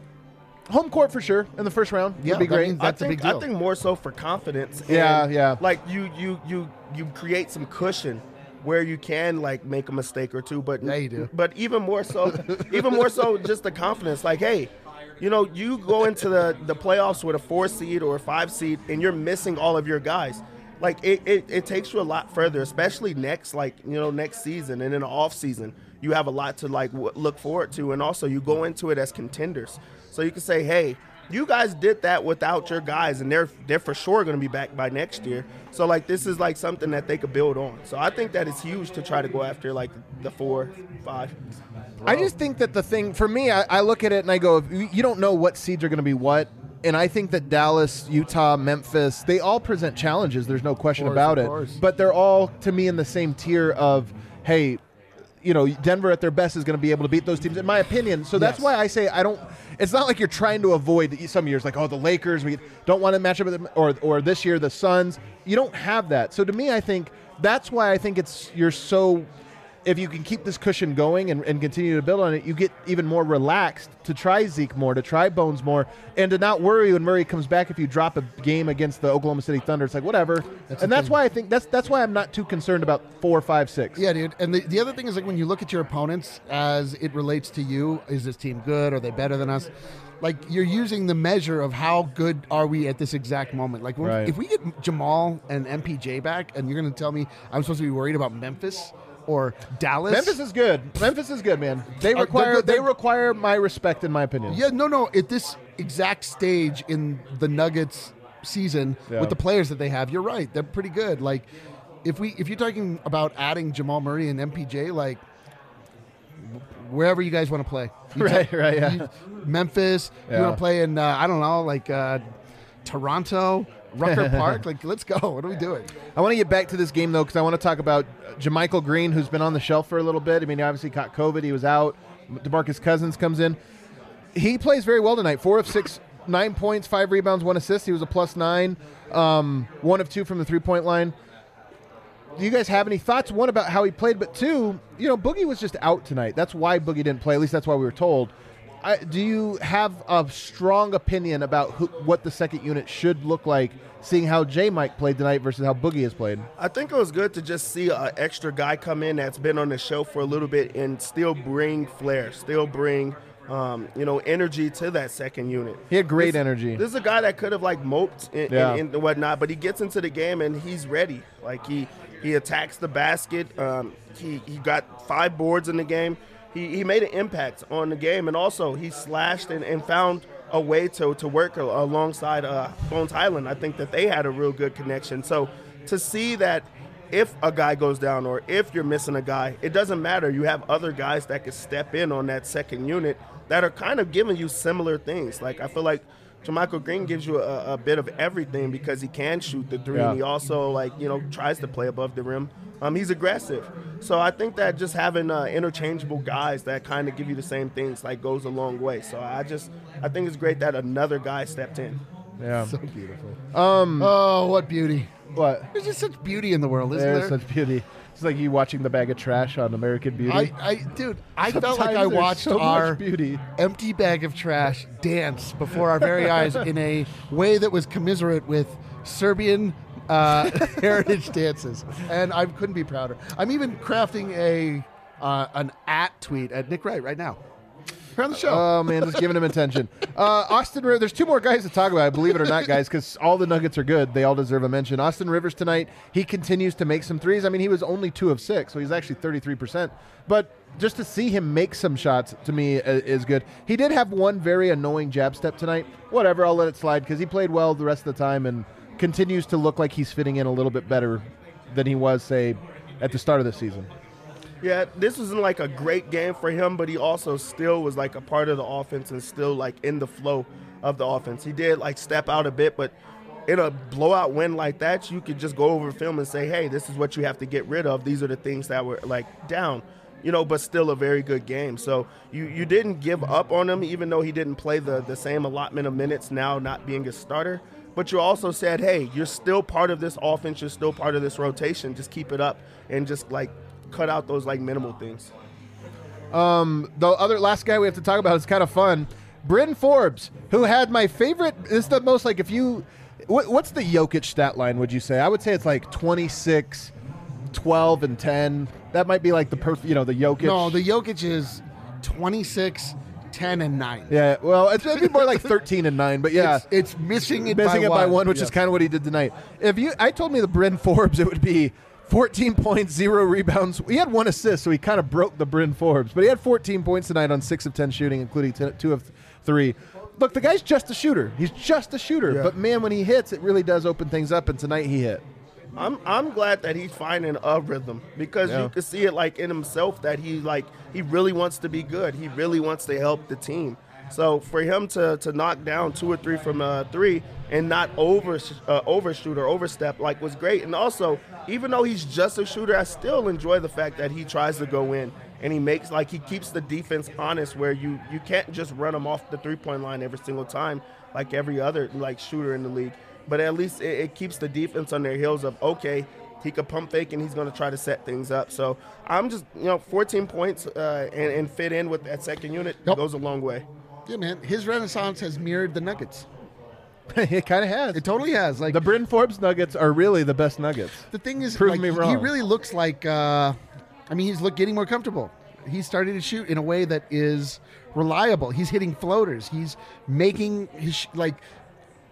Home court for sure in the first round Yeah, would be great. means I That's a think, big deal. I think more so for confidence. and, Yeah, yeah. Like you, you, you, you create some cushion where you can like make a mistake or two. But Yeah, you do. But even more so, even more so, just the confidence. Like, hey, you know, you go into the the playoffs with a four seed or a five seed, and you're missing all of your guys. Like it, it, it takes you a lot further, especially next, like you know, next season and in the off season, you have a lot to like w- look forward to, and also you go into it as contenders, so you can say, hey, you guys did that without your guys, and they're they're for sure going to be back by next year. So like this is like something that they could build on. So I think that is huge to try to go after like the four, five. I just think that the thing for me, I, I look at it and I go, you you don't know what seeds are going to be what. And I think that Dallas, Utah, Memphis, they all present challenges. There's no question course, about it. course. But they're all, to me, in the same tier of, hey, you know, Denver at their best is going to be able to beat those teams, in my opinion. So that's Yes. why I say I don't. It's not like you're trying to avoid some years, like oh the Lakers, we don't want to match up with them, or or this year the Suns. You don't have that. So to me, I think that's why I think it's you're so. If you can keep this cushion going and, and continue to build on it, you get even more relaxed to try Zeke more, to try Bones more, and to not worry when Murray comes back if you drop a game against the Oklahoma City Thunder. It's like whatever, That's and that's thing. why I think that's that's why I'm not too concerned about four, five, six. Yeah, dude. And the, the other thing is like when you look at your opponents as it relates to you, is this team good? Are they better than us? Like you're using the measure of how good are we at this exact moment. Like Right. if we get Jamal and MPJ back, and you're going to tell me I'm supposed to be worried about Memphis or Dallas? Memphis is good. Memphis is good, man. They Uh, they're require good. they require my respect, in my opinion. Yeah, no, no. At this exact stage in the Nuggets season Yeah. with the players that they have, you're right. They're pretty good. Like if we if you're talking about adding Jamal Murray and MPJ, like wherever you guys want to play, You Right, ta- right, yeah. you- Memphis. You want to play in uh, I don't know, like uh, Toronto, Rucker Park. Like let's go. What are we doing? I want to get back to this game though because I want to talk about JaMychal Green, who's been on the shelf for a little bit. I mean, he obviously caught COVID; he was out. DeMarcus Cousins comes in. He plays very well tonight. Four of six, nine points, five rebounds, one assist. He was a plus nine, um, one of two from the three point line. Do you guys have any thoughts? One about how he played, but two, you know, Boogie was just out tonight. That's why Boogie didn't play. At least that's why we were told. I, do you have a strong opinion about who, what the second unit should look like, seeing how J Mike played tonight versus how Boogie has played? I think it was good to just see an extra guy come in that's been on the show for a little bit and still bring flair, still bring um, you know energy to that second unit. He had great This- energy. This is a guy that could have like moped and, Yeah. and, and whatnot, but he gets into the game and he's ready. Like he he attacks the basket. Um, he he got five boards in the game. He, he made an impact on the game, and also he slashed and, and found a way to, to work alongside uh, Bones Hyland. I think that they had a real good connection. So to see that if a guy goes down or if you're missing a guy, it doesn't matter. You have other guys that can step in on that second unit that are kind of giving you similar things. Like I feel like JaMychal Green gives you a, a bit of everything because he can shoot the three. Yeah. And he also like you know tries to play above the rim. Um, he's aggressive. So I think that just having uh, interchangeable guys that kind of give you the same things like goes a long way. So I just I think it's great that another guy stepped in. Yeah. So beautiful. Um. Oh, what beauty! What? There's just such beauty in the world, isn't there? There's there? such beauty. It's like you watching the bag of trash on American Beauty. I, I, dude, I felt like I watched so our beauty. empty bag of trash dance before our very eyes in a way that was commiserate with Serbian uh, heritage dances, and I couldn't be prouder. I'm even crafting a uh, an at tweet at Nick Wright right now. Friend of the show. Oh man, just giving him attention. Uh, Austin Rivers. There's two more guys to talk about. Believe it or not, guys, because all the Nuggets are good. They all deserve a mention. Austin Rivers tonight. He continues to make some threes. I mean, he was only two of six, so he's actually 33 percent. But just to see him make some shots to me is good. He did have one very annoying jab step tonight. Whatever, I'll let it slide because he played well the rest of the time and continues to look like he's fitting in a little bit better than he was, say, at the start of the season. Yeah, this wasn't like a great game for him, but he also still was like a part of the offense and still like in the flow of the offense. He did like step out a bit, but in a blowout win like that, you could just go over film and say, "Hey, this is what you have to get rid of. These are the things that were like down." You know, but still a very good game. So you, you didn't give up on him, even though he didn't play the, the same allotment of minutes now, not being a starter. But you also said, hey, you're still part of this offense. You're still part of this rotation. Just keep it up and just like cut out those like minimal things. Um, the other last guy we have to talk about is kind of fun. Bryn Forbes, who had my favorite. This is the most like if you. What, what's the Jokic stat line? Would you say? I would say it's like 26, 12, and 10. That might be like the perfect. You know, the Jokic. no, the Jokic is 26, 10, and 9. Yeah. Well, it's maybe more like 13 and nine. But yeah. It's, it's missing it missing by it by one, which Yeah. is kind of what he did tonight. If you, I told me the Bryn Forbes, it would be 14 points, zero rebounds. He had one assist, so he kind of broke the Bryn Forbes. But he had 14 points tonight on six of 10 shooting, including t- two of three. Look, the guy's just a shooter. He's just a shooter. Yeah. But man, when he hits, it really does open things up. And tonight he hit. I'm I'm glad that he's finding a rhythm because Yeah. you can see it like in himself that he like he really wants to be good. He really wants to help the team. So for him to to knock down two or three from uh, three and not over uh, overshoot or overstep like was great. And also, even though he's just a shooter, I still enjoy the fact that he tries to go in and he makes like he keeps the defense honest where you you can't just run him off the three point line every single time like every other like shooter in the league. But at least it, it keeps the defense on their heels of okay, he could pump fake and he's going to try to set things up. So I'm just you know 14 points uh, and, and fit in with that second unit Yep. goes a long way. Yeah, man. His renaissance has mirrored the Nuggets. it kind of has. It totally has. Like the Bryn Forbes Nuggets are really the best Nuggets. the thing is, Prove like, me wrong. He really looks like. Uh, I mean, he's look getting more comfortable. He's starting to shoot in a way that is reliable. He's hitting floaters. He's making his sh- like.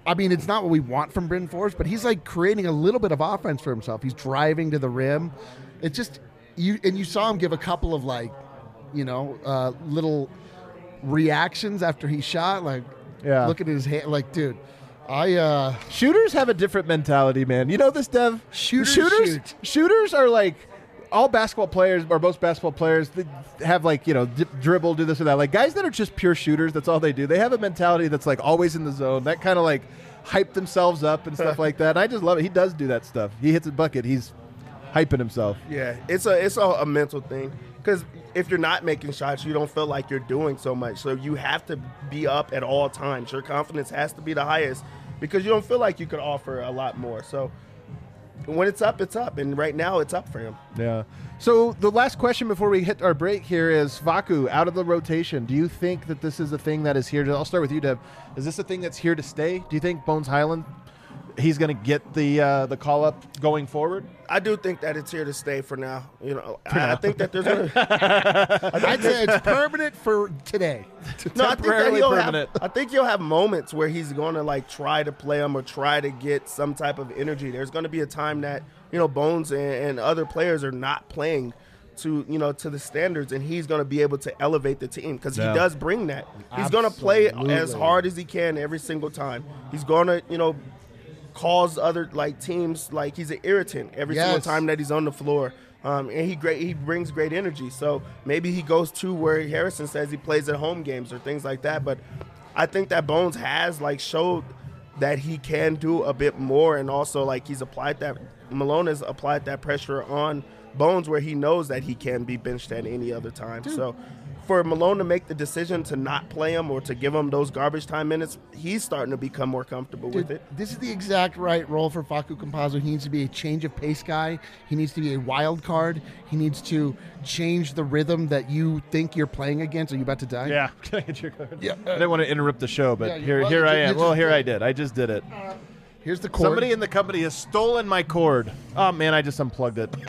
I mean, it's not what we want from Bryn Forbes, but he's like creating a little bit of offense for himself. He's driving to the rim. It's just you, and you saw him give a couple of like, you know, uh, little reactions after he shot. Like, Yeah. look at his hand. Like, dude, I uh, Shooters have a different mentality, man. You know this, Dev? Shooters shooters, shoot. shooters are like all basketball players or most basketball players that have like you know di- dribble, do this or that. Like guys that are just pure shooters, that's all they do. They have a mentality that's like always in the zone. That kind of like hype themselves up and stuff like that. And I just love it. He does do that stuff. He hits a bucket. He's hyping himself. Yeah, it's a it's a, a mental thing because if you're not making shots, you don't feel like you're doing so much. So you have to be up at all times. Your confidence has to be the highest because you don't feel like you could offer a lot more. So when it's up, it's up, and right now it's up for him. Yeah. So the last question before we hit our break here is Facu out of the rotation. Do you think that this is a thing that is here to? I'll start with you, Deb. Is this a thing that's here to stay? Do you think Bones Hyland? He's going to get the uh, the call up going forward. I do think that it's here to stay for now. You know, I, I think that there's gonna. I'd say it's permanent for today. No, I think that Temporarily he'll have. I think you'll have moments where he's going to like try to play him or try to get some type of energy. There's going to be a time that you know Bones and, and other players are not playing to you know to the standards, and he's going to be able to elevate the team because Yeah. he does bring that. He's going to play as hard as he can every single time. He's going to you know cause other like teams like he's an irritant every single time that he's on the floor. Um, and he great he brings great energy. So maybe he goes to where Harrison says he plays at home games or things like that. But I think that Bones has like showed that he can do a bit more, and also like he's applied that Malone has applied that pressure on Bones where he knows that he can be benched at any other time. So for Malone to make the decision to not play him or to give him those garbage time minutes, he's starting to become more comfortable with it. This is the exact right role for Facu Campazzo. He needs to be a change of pace guy. He needs to be a wild card. He needs to change the rhythm that you think you're playing against. Are you about to die? Yeah. Can I get your card? Yeah. Uh, I didn't want to interrupt the show, but Yeah, here well, here I am. Well, here did. I did. I just did it. Uh, here's the cord. Somebody in the company has stolen my cord. Oh man, I just unplugged it.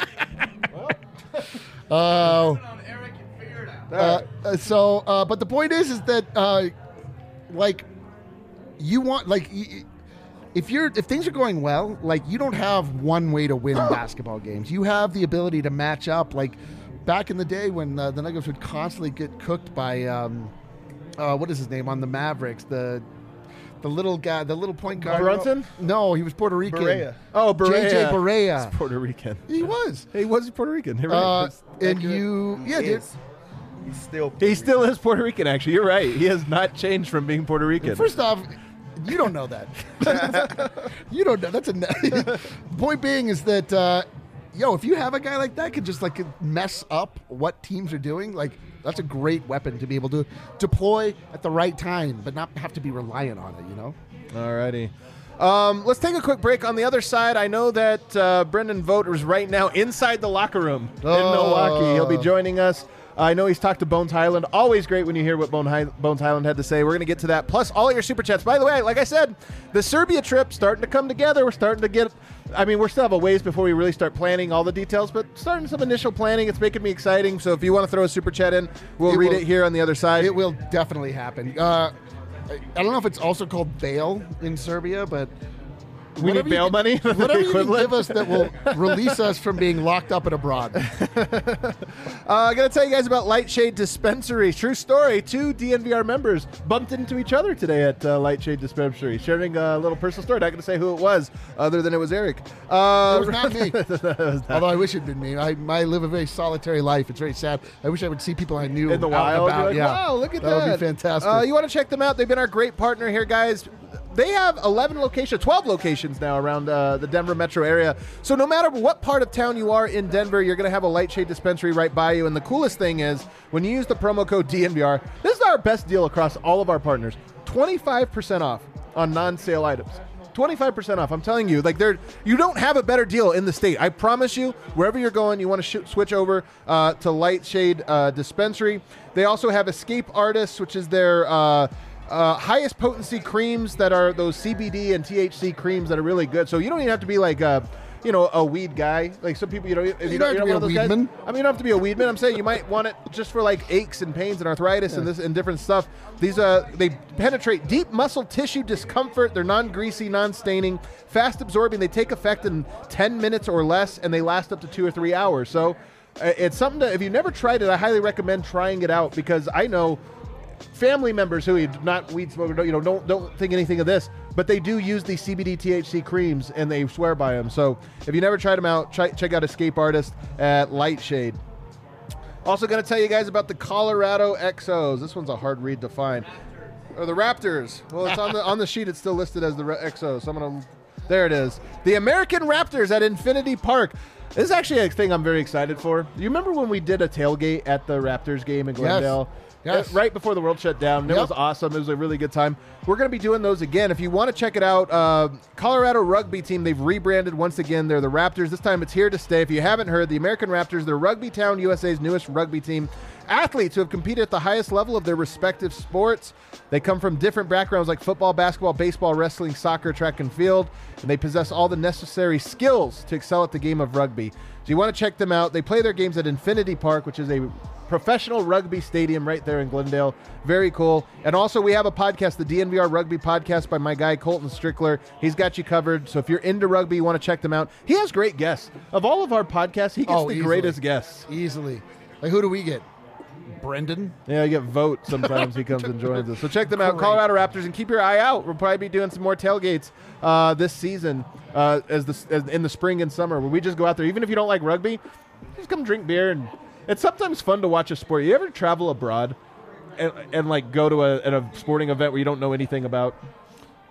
Oh. Uh, uh, so, uh, but the point is, is that uh, like you want like. Y- if you're if things are going well, like you don't have one way to win basketball games. You have the ability to match up. Like back in the day when uh, the Nuggets would constantly get cooked by um, uh, what is his name on the Mavericks, the the little guy, the little point guard. Brunson? No, he was Puerto Rican. Barea. Oh, Barea. JJ Barea. He's Puerto Rican. He was. He was Puerto Rican. You're. Uh, and you, yeah, He dude. is. He's still. He still is Puerto Rican. Actually, you're right. He has not changed from being Puerto Rican. First off, you don't know that. you don't know. That's a. the point being is that, uh, yo, if you have a guy like that, could just like mess up what teams are doing. Like that's a great weapon to be able to deploy at the right time, but not have to be reliant on it. You know. Alrighty. Um, let's take a quick break. On the other side, I know that uh, Brendan Vogt is right now inside the locker room in Oh. Milwaukee. He'll be joining us. I know he's talked to Bones Hyland. Always great when you hear what Bones Hyland had to say. We're going to get to that. Plus, all your super chats. By the way, like I said, the Serbia trip starting to come together. We're starting to get. I mean, we're still have a ways before we really start planning all the details, but starting some initial planning. It's making me exciting. So if you want to throw a super chat in, we'll It read will- it here on the other side. It will definitely happen. Uh, I I don't know if it's also called bail in Serbia, but We need whatever you bail can- money? Whatever you can give us that will release us from being locked up and abroad. Uh, I'm going to tell you guys about Lightshade Dispensary. True story. Two DNVR members bumped into each other today at uh, Lightshade Dispensary, sharing a little personal story. Not going to say who it was, other than it was Eric. Uh, It was not me. Although I wish it'd been me. I, I live a very solitary life. It's very sad. I wish I would see people I knew in the wild. About. Like, yeah. wow, look at that. that. would be fantastic. Uh, you want to check them out? They've been our great partner here, guys. They have 11 locations, 12 locations now around uh, the Denver metro area. So no matter what part of town you are in Denver, you're going to have a Lightshade dispensary right by you. And the coolest thing is when you use the promo code DNVR, this is our best deal across all of our partners 25% off on non sale items. 25% off. I'm telling you, like there, you don't have a better deal in the state. I promise you, wherever you're going, you want to sh- switch over uh, to Lightshade uh, Dispensary. They also have Escape Artists, which is their uh, uh, highest potency creams that are those CBD and THC creams that are really good. So you don't even have to be like a, you know, a weed guy. Like some people, you know, if you, You don't, have to be a those guys. weedman. I mean, you don't have to be a weedman. I'm saying you might want it just for like aches and pains and arthritis and this and different stuff. These uh they penetrate deep muscle tissue discomfort. They're non-greasy, non-staining, fast absorbing. They take effect in 10 minutes or less and they last up to 2 or 3 hours. So uh, it's something that if you've never tried it, I highly recommend trying it out because I know family members who not weed smoker, don't, you know, don't don't think anything of this, but they do use these CBD THC creams and they swear by them. So if you never tried them out, try, check out Escape Artist at Lightshade. Also, going to tell you guys about the Colorado Exos. This one's a hard read to find. Or the Raptors. Well, it's on the on the sheet. It's still listed as the Exos. So I'm gonna. There it is. The American Raptors at Infinity Park. This is actually a thing I'm very excited for. You remember when we did a tailgate at the Raptors game in Glendale? Yes. Uh, Right before the world shut down. It was awesome. It was a really good time. We're going to be doing those again. If you want to check it out, uh, Colorado rugby team, they've rebranded once again. They're the Raptors. This time it's here to stay. If you haven't heard, the American Raptors, they're Rugby Town USA's newest rugby team. Athletes who have competed at the highest level of their respective sports. They come from different backgrounds like football, basketball, baseball, wrestling, soccer, track, and field. And they possess all the necessary skills to excel at the game of rugby. So you want to check them out. They play their games at Infinity Park, which is a professional rugby stadium right there in Glendale. Very cool. And also, we have a podcast, the DNVR Rugby Podcast by my guy Colton Strickler. He's got you covered. So if you're into rugby, you want to check them out. He has great guests. Of all of our podcasts, he gets Oh, the easily. greatest guests. Easily. Like who do we get? Brendan. Yeah, you get Vogt sometimes he comes and joins us. So check them out, Great. Colorado Raptors, and keep your eye out. We'll probably be doing some more tailgates uh, this season uh, as the as in the spring and summer, where we just go out there. Even if you don't like rugby, just come drink beer, and it's sometimes fun to watch a sport. You ever travel abroad and, and like go to a, at a sporting event where you don't know anything about?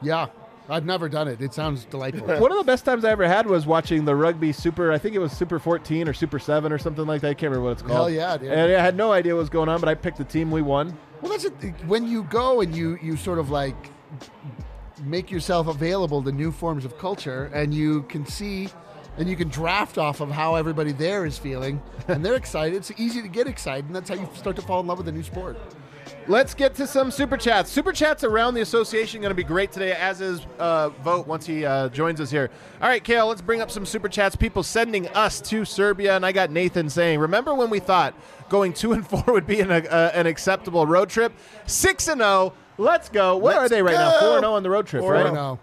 Yeah. I've never done it. It sounds delightful. One of the best times I ever had was watching the rugby super. I think it was Super 14 or Super 7 or something like that. I can't remember what it's called. Hell yeah, dude. And I had no idea what was going on, but I picked the team. We won. Well, that's it. When you go and you you sort of like make yourself available to new forms of culture, and you can see and you can draft off of how everybody there is feeling, and they're excited. It's easy to get excited, and that's how you start to fall in love with a new sport. Let's get to some super chats. Super chats around the association going to be great today, as is uh, Vogt once he uh, joins us here. All right, Kale, let's bring up some super chats. People sending us to Serbia, and I got Nathan saying, "Remember when we thought going two and four would be an, uh, an acceptable road trip? Six and zero. Let's go. What Let's are they right now? Four and zero on the road trip, Four right? and I know.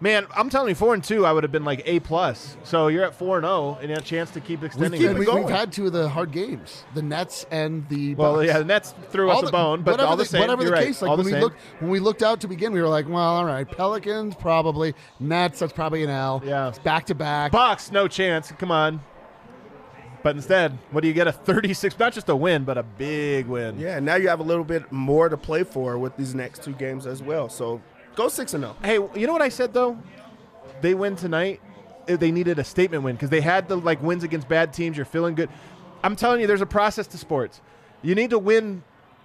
Man, I'm telling you, four and two, I would have been like A plus. So you're at four and zero, and you have a chance to keep extending. keep it. it We, have had two of the hard games: the Nets and the. Well, yeah, the Nets threw us All a bone, but whatever all the, same, whatever you're the right. case, like all when the we same. looked when we looked out to begin, we were like, well, all right, Pelicans probably, Nets that's probably an L. Yeah. Back to back. Bucks, no chance. Come on. But instead, what do you get? A 36, not just a win, but a big win. Yeah, and now you have a little bit more to play for with these next two games as well. So go six and oh. zero. Hey, you know what I said though? They win tonight. eh, They needed a statement win because they had the like wins against bad teams. You're feeling good. I'm telling you, there's a process to sports. You need to win,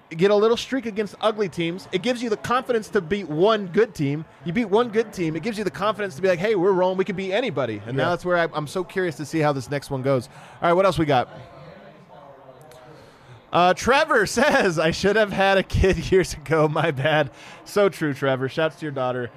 get a little streak against ugly teams. It gives you the confidence to beat one good team. You beat one good team. It gives you the confidence to be like, hey, we're rolling. We can beat anybody. And now that's where I, I'm so curious to see how this next one goes. All right, what else we got? Uh, Trevor says, I should have had a kid years ago. My bad. So true, Trevor. Shouts to your daughter.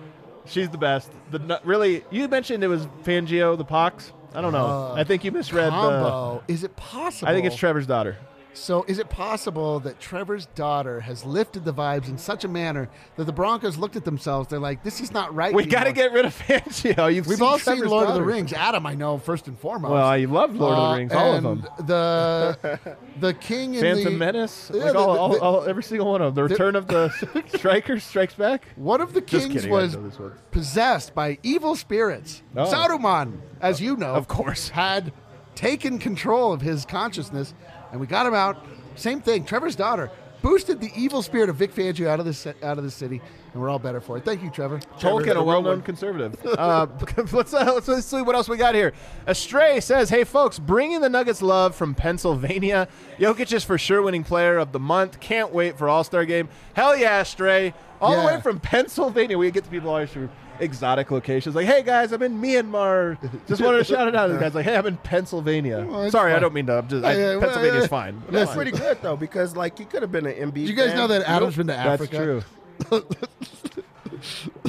She's the best. The really, you mentioned it was Fangio, the pox. I don't know. Uh, I think you misread. The, Combo. Is it possible? I think it's Trevor's daughter. So, is it possible that Trevor's daughter has lifted the vibes in such a manner that the Broncos looked at themselves? They're like, "This is not right." We got to get rid of Fangio. You've We've seen all Trevor's seen Lord of the. Rings. Adam, I know first and foremost. Well, I love Lord of Uh, the Rings, all of them. The the king in Phantom the Menace, Yeah, like the- all, the- all, all, every single one of them. The Return of the Striker Strikes Back. One of the kings kidding, was know this one. possessed by evil spirits. Oh. Saruman, as you know, Of course. had taken control of his consciousness, and we got him out. Same thing. Trevor's daughter boosted the evil spirit of Vic Fangio out of the out of the city, and we're all better for it. Thank you, Trevor. Tolkien, a well-known conservative. uh, let's, uh, let's, let's see what else we got here. Astray says, "Hey folks, bringing the Nuggets love from Pennsylvania. Jokic is for sure winning player of the month. Can't wait for All Star game. Hell yeah, Astray! All the way from Pennsylvania. We get to people always from exotic locations. Like, hey guys, I'm in Myanmar. Just wanted to shout it out. To the guy's like, hey, I'm in Pennsylvania. Well, it's Sorry, I don't mean to. I'm just, I, Yeah, yeah, Pennsylvania's yeah. fine. That's fine. pretty good though, because like he could have been an MB. Did you guys fan. know that Adam's been to Africa? That's Africa? true.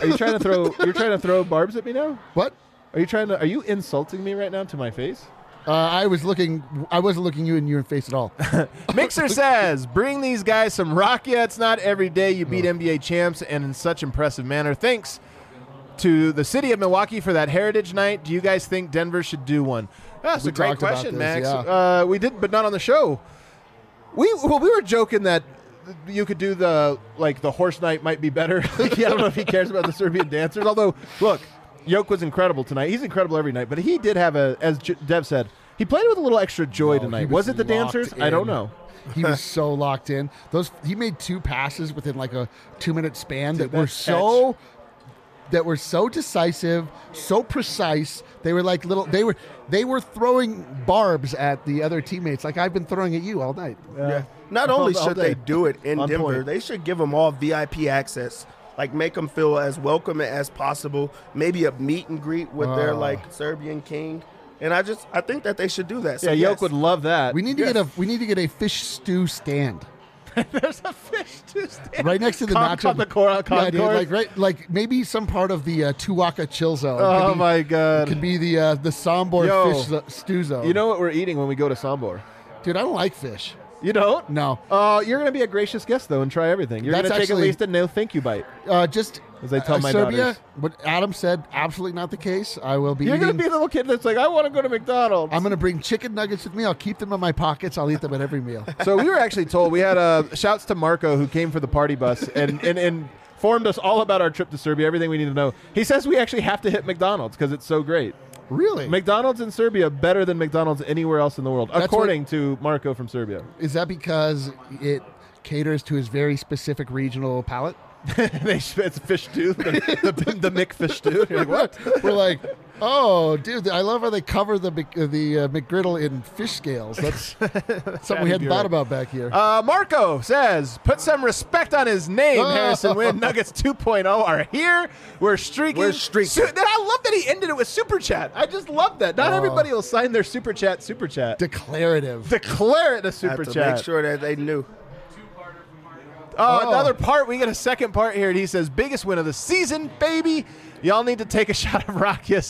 Are you trying to throw? You're trying to throw barbs at me now? What? Are you trying to? Are you insulting me right now to my face? Uh, I was looking. I wasn't looking you in your face at all. Mixer says, "Bring these guys some rock. Yeah, it's not every day you beat NBA champs and in such impressive manner. Thanks to the city of Milwaukee for that Heritage Night. Do you guys think Denver should do one? That's We a great question, this, Max. yeah. Uh, we did, but not on the show. We well, we were joking that you could do the like the horse night might be better. Like, I don't know if he cares about the Serbian dancers. Although, look, Yoke was incredible tonight. He's incredible every night, but he did have a, as J- Dev said, he played with a little extra joy No, tonight. was Was, it the dancers? I don't know. He was so locked in. Those he made two passes within like a two minute span that were so that were so decisive, so precise. They were like little. They were they were throwing barbs at the other teammates, like I've been throwing at you all night. Yeah. Not All- only should they do it in On Denver, point. they should give them all VIP access. Like make them feel as welcome as possible. Maybe a meet and greet with their like Serbian king. And I just I think that they should do that. So Yeah, Yoke yes. would love that. We need to get a we need to get a fish stew stand There's a fish to stand right next to the Con- con- the cor- yeah, dude, like right, like maybe some part of the uh, Tuwaka chill zone. Oh be, my god! Could be the uh, the Sombor Yo. fish stew zone. You know what we're eating when we go to Sombor? dude, I don't like fish. You don't? No, Uh, you're going to be a gracious guest though and try everything. You're going to take at least a no thank you bite. uh, just As I tell uh, my Serbia. daughters. What Adam said, absolutely not the case. I will be You're going to be the little kid that's like, I want to go to McDonald's. I'm going to bring chicken nuggets with me. I'll keep them in my pockets. I'll eat them at every meal. so we were actually told we had uh, shouts to Marco who came for the party bus and and. and Informed us all about our trip to Serbia, everything we need to know. He says we actually have to hit McDonald's because it's so great. Really? McDonald's in Serbia better than McDonald's anywhere else in the world, That's according to Marco from Serbia. Is that because it caters to his very specific regional palate? they, it's fish stew, the, the, the McFish stew. You're like, what? We're like, oh, dude, I love how they cover the uh, the uh, McGriddle in fish scales. That's something we hadn't thought about back here. Uh, Marco says, put some respect on his name. Oh. Harrison Wynn Nuggets 2.0 are here. We're streaking. We're streaking. Su- then I love that he ended it with super chat. I just love that. Not Oh. everybody will sign their super chat. Super chat. Declarative. Declare it a super chat. make sure that they knew. Oh, Oh. another part. We get a second part here, and he says, "Biggest win of the season, baby." Y'all need to take a shot of Rakia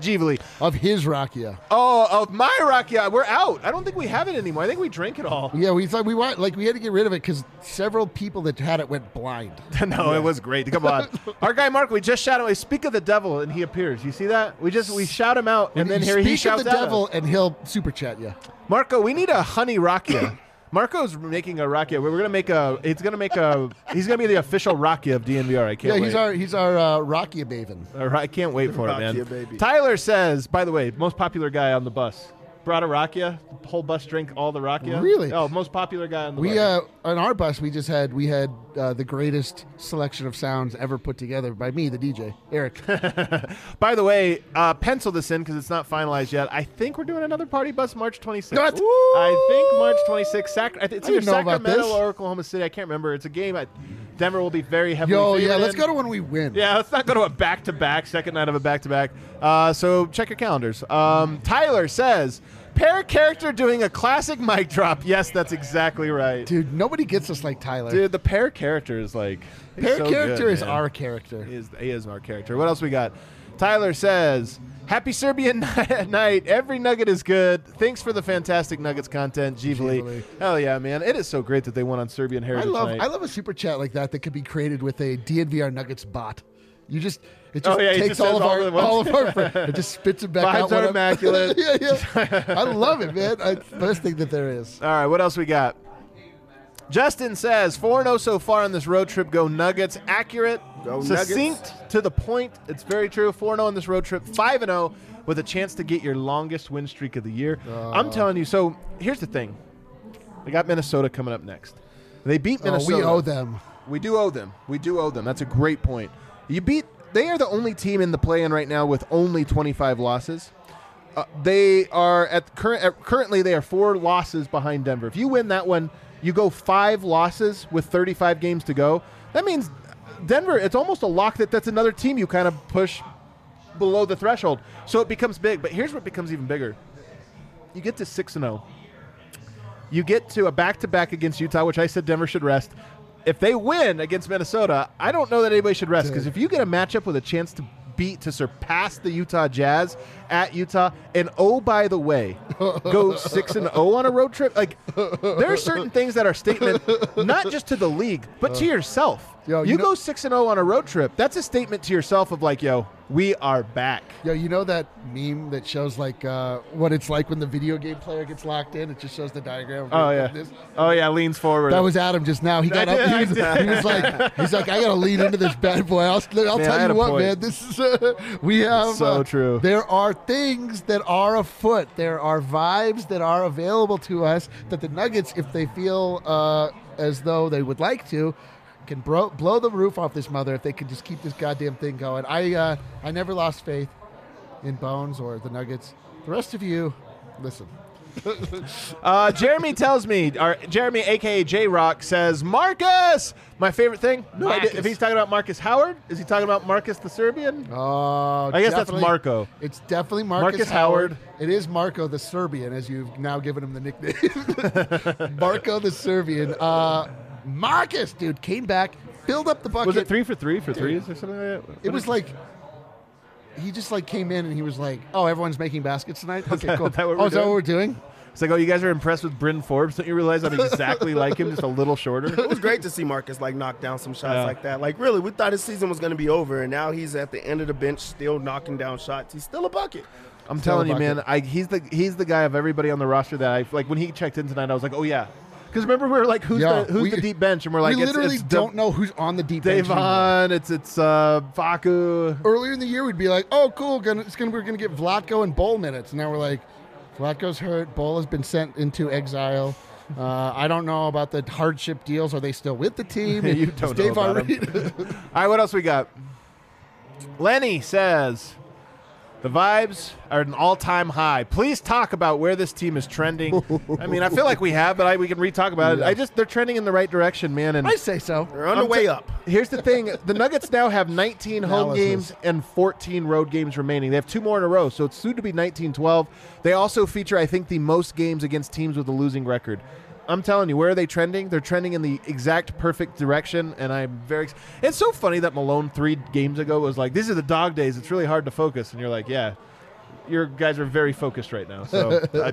Givali. Of his Rakia. Oh, of my Rakia. We're out. I don't think we have it anymore. I think we drank it all. Yeah, we thought we want like we had to get rid of it because several people that had it went blind. no, it was great. Come on, our guy Mark. We just shout out. Speak of the devil, and he appears. You see that? We just we shout him out, and then here he shouts out. speak of the devil, and he'll super chat you. Marco, we need a honey rakia. Marco's making a rakia. We're gonna make a. It's gonna make a. He's gonna be the official Rocky of DNVR. I can't Yeah, wait. he's our he's our uh, Rakia maven. I can't wait for it, man. Baby. Tyler says, by the way, most popular guy on the bus. Brought a rakia. Whole bus drink all the rakia. Really? Oh, most popular guy on the We uh on our bus we just had we had uh, the greatest selection of sounds ever put together by me, the DJ Eric. By the way, uh, pencil this in because it's not finalized yet. I think we're doing another party bus March 26th. What? I think March 26th. Sac- I think it's I either didn't know about Sacramento or Oklahoma City. I can't remember. It's a game. At Denver will be very heavily. Yo, yeah, favored let's go to when we win. Yeah, let's not go to a back to back, second night of a back to back. Uh, so check your calendars. Um, Tyler says, pair character doing a classic mic drop. Yes, that's exactly right. Dude, nobody gets us like Tyler. Dude, the pair character is like. Pair so character good, is man. our character. He is, he is our character. What else we got? Tyler says, Happy Serbian night. Every nugget is good. Thanks for the fantastic Nuggets content. Živeli. Hell yeah, man. It is so great that they won on Serbian I Heritage love Night. I love a super chat like that that could be created with a DNVR Nuggets bot. You just it oh, just Oh, yeah, takes just all of all our all of our fr- it just spits it back Vibes out. are immaculate. yeah, yeah. I love it, man. I, best thing that there is. All right, what else we got? Justin says 4 0 so far on this road trip. Go Nuggets. Accurate, Go succinct, to the point. It's very true. 4 0 on this road trip. 5 0 with a chance to get your longest win streak of the year. Uh. I'm telling you. So here's the thing we got Minnesota coming up next. They beat Oh, Minnesota. we owe them. We do owe them. We do owe them. That's a great point. You beat. They are the only team in the play-in right now with only 25 losses. Uh, they are at current. Currently, they are four losses behind Denver. If you win that one, you go five losses with 35 games to go. That means Denver. It's almost a lock that that's another team you kind of push below the threshold. So it becomes big. But here's what becomes even bigger. You get to six and zero. You get to a back-to-back against Utah, which I said Denver should rest. If they win against Minnesota, I don't know that anybody should rest because if you get a matchup with a chance to beat to surpass the Utah Jazz at Utah, and oh by the way, go six and zero on a road trip, like there are certain things that are statement not just to the league but to yourself. Yo, you you know- go six and zero on a road trip. That's a statement to yourself of like, yo, we are back. Yo, you know that meme that shows like uh, what it's like when the video game player gets locked in? It just shows the diagram. of Oh yeah, this. oh yeah, leans forward. That was Adam just now. He got I up. did, He was, he was like, he's like, I gotta lean into this bad boy. I'll, I'll Man, tell you what, point. man. This is uh, we have So uh, true. There are things that are afoot. There are vibes that are available to us that the Nuggets, if they feel uh, as though they would like to, can bro- blow the roof off this mother if they can just keep this goddamn thing going. I uh, I never lost faith in Bones or the Nuggets. The rest of you, listen. Uh, Jeremy tells me, or Jeremy, aka J Rock, says Marcus. My favorite thing. No Marcus. if he's talking about Marcus Howard. Is he talking about Marcus the Serbian? Oh, I guess that's Marco. It's definitely Marcus, Marcus Howard. Howard. It is Marco the Serbian, as you've now given him the nickname. Marco the Serbian. Uh, Marcus, dude, came back, filled up the bucket. Was it three for three for threes or something like that? It was like he just like came in and he was like, "Oh, everyone's making baskets tonight. Okay, that- cool. that what oh, we're is that what we're doing? It's like, oh, you guys are impressed with Bryn Forbes. Don't you realize I'm exactly like him, just a little shorter? It was great to see Marcus like knock down some shots Yeah. like that. Like really, we thought his season was going to be over, and now he's at the end of the bench, still knocking down shots. He's still a bucket. I'm Still telling a you, man. I, he's the he's the guy of everybody on the roster that I like. When he checked in tonight, I was like, oh yeah, because remember we were like, who's Yeah, the who's we- the deep bench, and we're like, we it's, literally it's don't know who's on the deep bench. anymore. Davon, it's it's uh, Facu. Earlier in the year, we'd be like, "Oh, cool, gonna, it's gonna we're gonna get Vlatko and Bol minutes." And now we're like, Vlatko's hurt. Bol has been sent into exile. Uh, I don't know about the hardship deals. Are they still with the team? You Is don't know Davon about 'em. Reed- All right, what else we got? Lenny says the vibes are at an all-time high. Please talk about where this team is trending. I mean, I feel like we have, but I, we can re-talk about it. I just they're trending in the right direction, man. And I say so. They're on the way t- up. Here's the thing: the Nuggets now have 19 home Analysis. games and 14 road games remaining. They have two more in a row, so it's soon to be 19-12. They also feature, I think, the most games against teams with a losing record. I'm telling you, where are they trending? They're trending in the exact perfect direction, and I'm very. ex- It's so funny that Malone three games ago was like, "These are the dog days. It's really hard to focus," and you're like, "Yeah, your guys are very focused right now." So, I,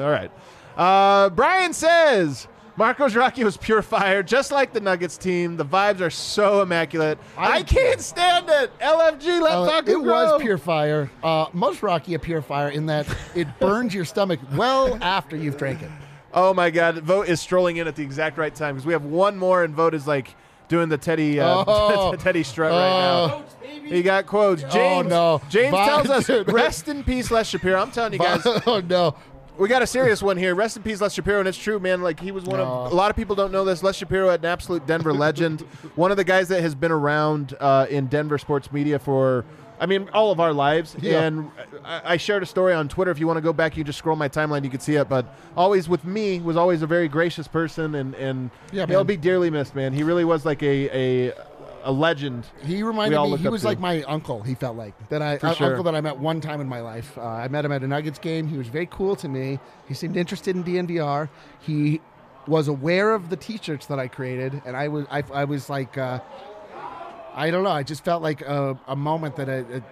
all right. Uh, Brian says. Marcos Rocky was pure fire, just like the Nuggets team. The vibes are so immaculate. I, I- can't stand it. LFG, let Uh, it grow. was pure fire. Uh, most Rocky a pure fire in that it burns your stomach well after you've drank it. Oh my God! Vogt is strolling in at the exact right time because we have one more, and Vogt is like doing the Teddy uh, Oh. Teddy strut right now. He got quotes. James, no. James Vi- tells us, dude. "Rest in peace, Les Shapiro." I'm telling you guys, oh no! we got a serious one here. Rest in peace, Les Shapiro, and it's true, man. Like he was one of a lot of people don't know this. Les Shapiro, had an absolute Denver legend, one of the guys that has been around uh, in Denver sports media for. I mean, all of our lives, Yeah. and I, I shared a story on Twitter. If you want to go back, you just scroll my timeline, you can see it. But always with me was always a very gracious person, and and Yeah, he'll man. be dearly missed, man. He really was like a a, a legend. He reminded me. He was to. like my uncle. He felt like that. I uh, sure. uncle that I met one time in my life. Uh, I met him at a Nuggets game. He was very cool to me. He seemed interested in DNVR. He was aware of the T-shirts that I created, and I was I, I was like, uh, I don't know. I just felt like a, a moment that I,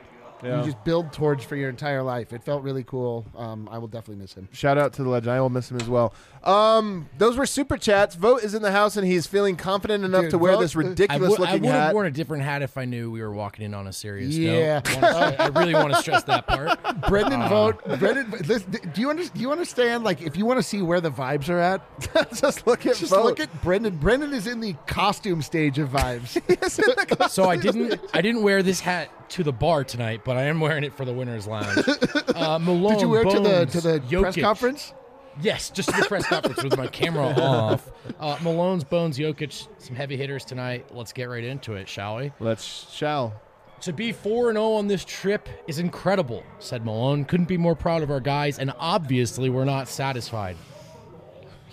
Yeah. you just build towards for your entire life. It felt really cool. Um, I will definitely miss him. Shout out to the legend. I will miss him as well. Um, those were super chats. Vogt is in the house, and he's feeling confident enough Dude, to wear Vogt- this I ridiculous would, I looking would have hat. worn a different hat if I knew we were walking in on a serious Yeah. note. I wanna- I really want to stress that part. Brendan Vogt. Brendan, listen, do you under, do you understand? Like, if you want to see where the vibes are at, Just look at just Vogt. look at Brendan. Brendan is in the costume stage of vibes. So I didn't I didn't wear this hat to the bar tonight, but I am wearing it for the winners lounge. Uh, Malone, Did you wear it to the Bones, to the press conference? Yes, just to the press conference with my camera off. Uh, Malone's, Bones, Jokic, some heavy hitters tonight. Let's get right into it, shall we? Let's shall. To be 4 0 on this trip is incredible, said Malone. Couldn't be more proud of our guys, and obviously we're not satisfied.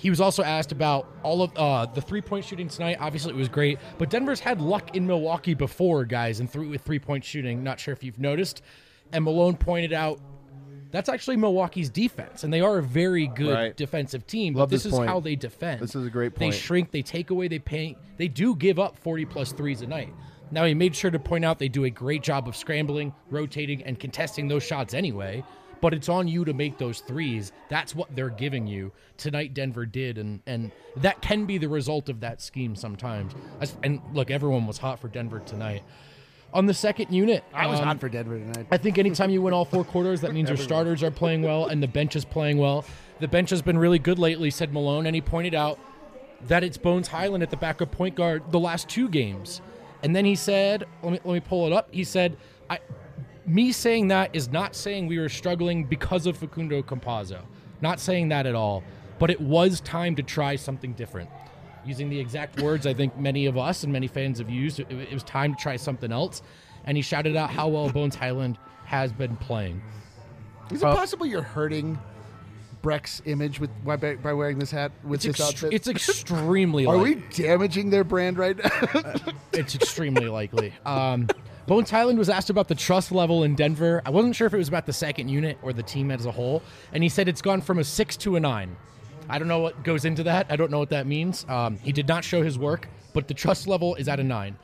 He was also asked about all of uh, the three point shooting tonight. Obviously, it was great, but Denver's had luck in Milwaukee before, guys, and through with three point shooting. Not sure if you've noticed. And Malone pointed out that's actually Milwaukee's defense, and they are a very good Right. defensive team. Love but this this is point. how they defend. This is a great point. They shrink, they take away, they paint. They do give up 40 plus threes a night. Now, he made sure to point out they do a great job of scrambling, rotating, and contesting those shots anyway. But it's on you to make those threes. That's what they're giving you. Tonight, Denver did, and and that can be the result of that scheme sometimes. And look, everyone was hot for Denver tonight. On the second unit, I was um, hot for Denver tonight. I think anytime you win all four quarters, that means your starters are playing well and the bench is playing well. The bench has been really good lately, said Malone, and he pointed out that it's Bones Hyland at the backup point guard the last two games. And then he said, let me, let me pull it up. He said, I, me saying that is not saying we were struggling because of Facundo Campazzo. Not saying that at all. But it was time to try something different. Using the exact words I think many of us and many fans have used, it, it was time to try something else. And he shouted out how well Bones Hyland has been playing. Is it uh, possible you're hurting Breck's image with by, by wearing this hat with It's, this ext- outfit? it's extremely likely? Are likely. we damaging their brand right now? It's extremely likely. Um, Bones Hyland was asked about the trust level in Denver. I wasn't sure if it was about the second unit or the team as a whole, and he said it's gone from a six to a nine. I don't know what goes into that. I don't know what that means. Um, he did not show his work, but the trust level is at a nine.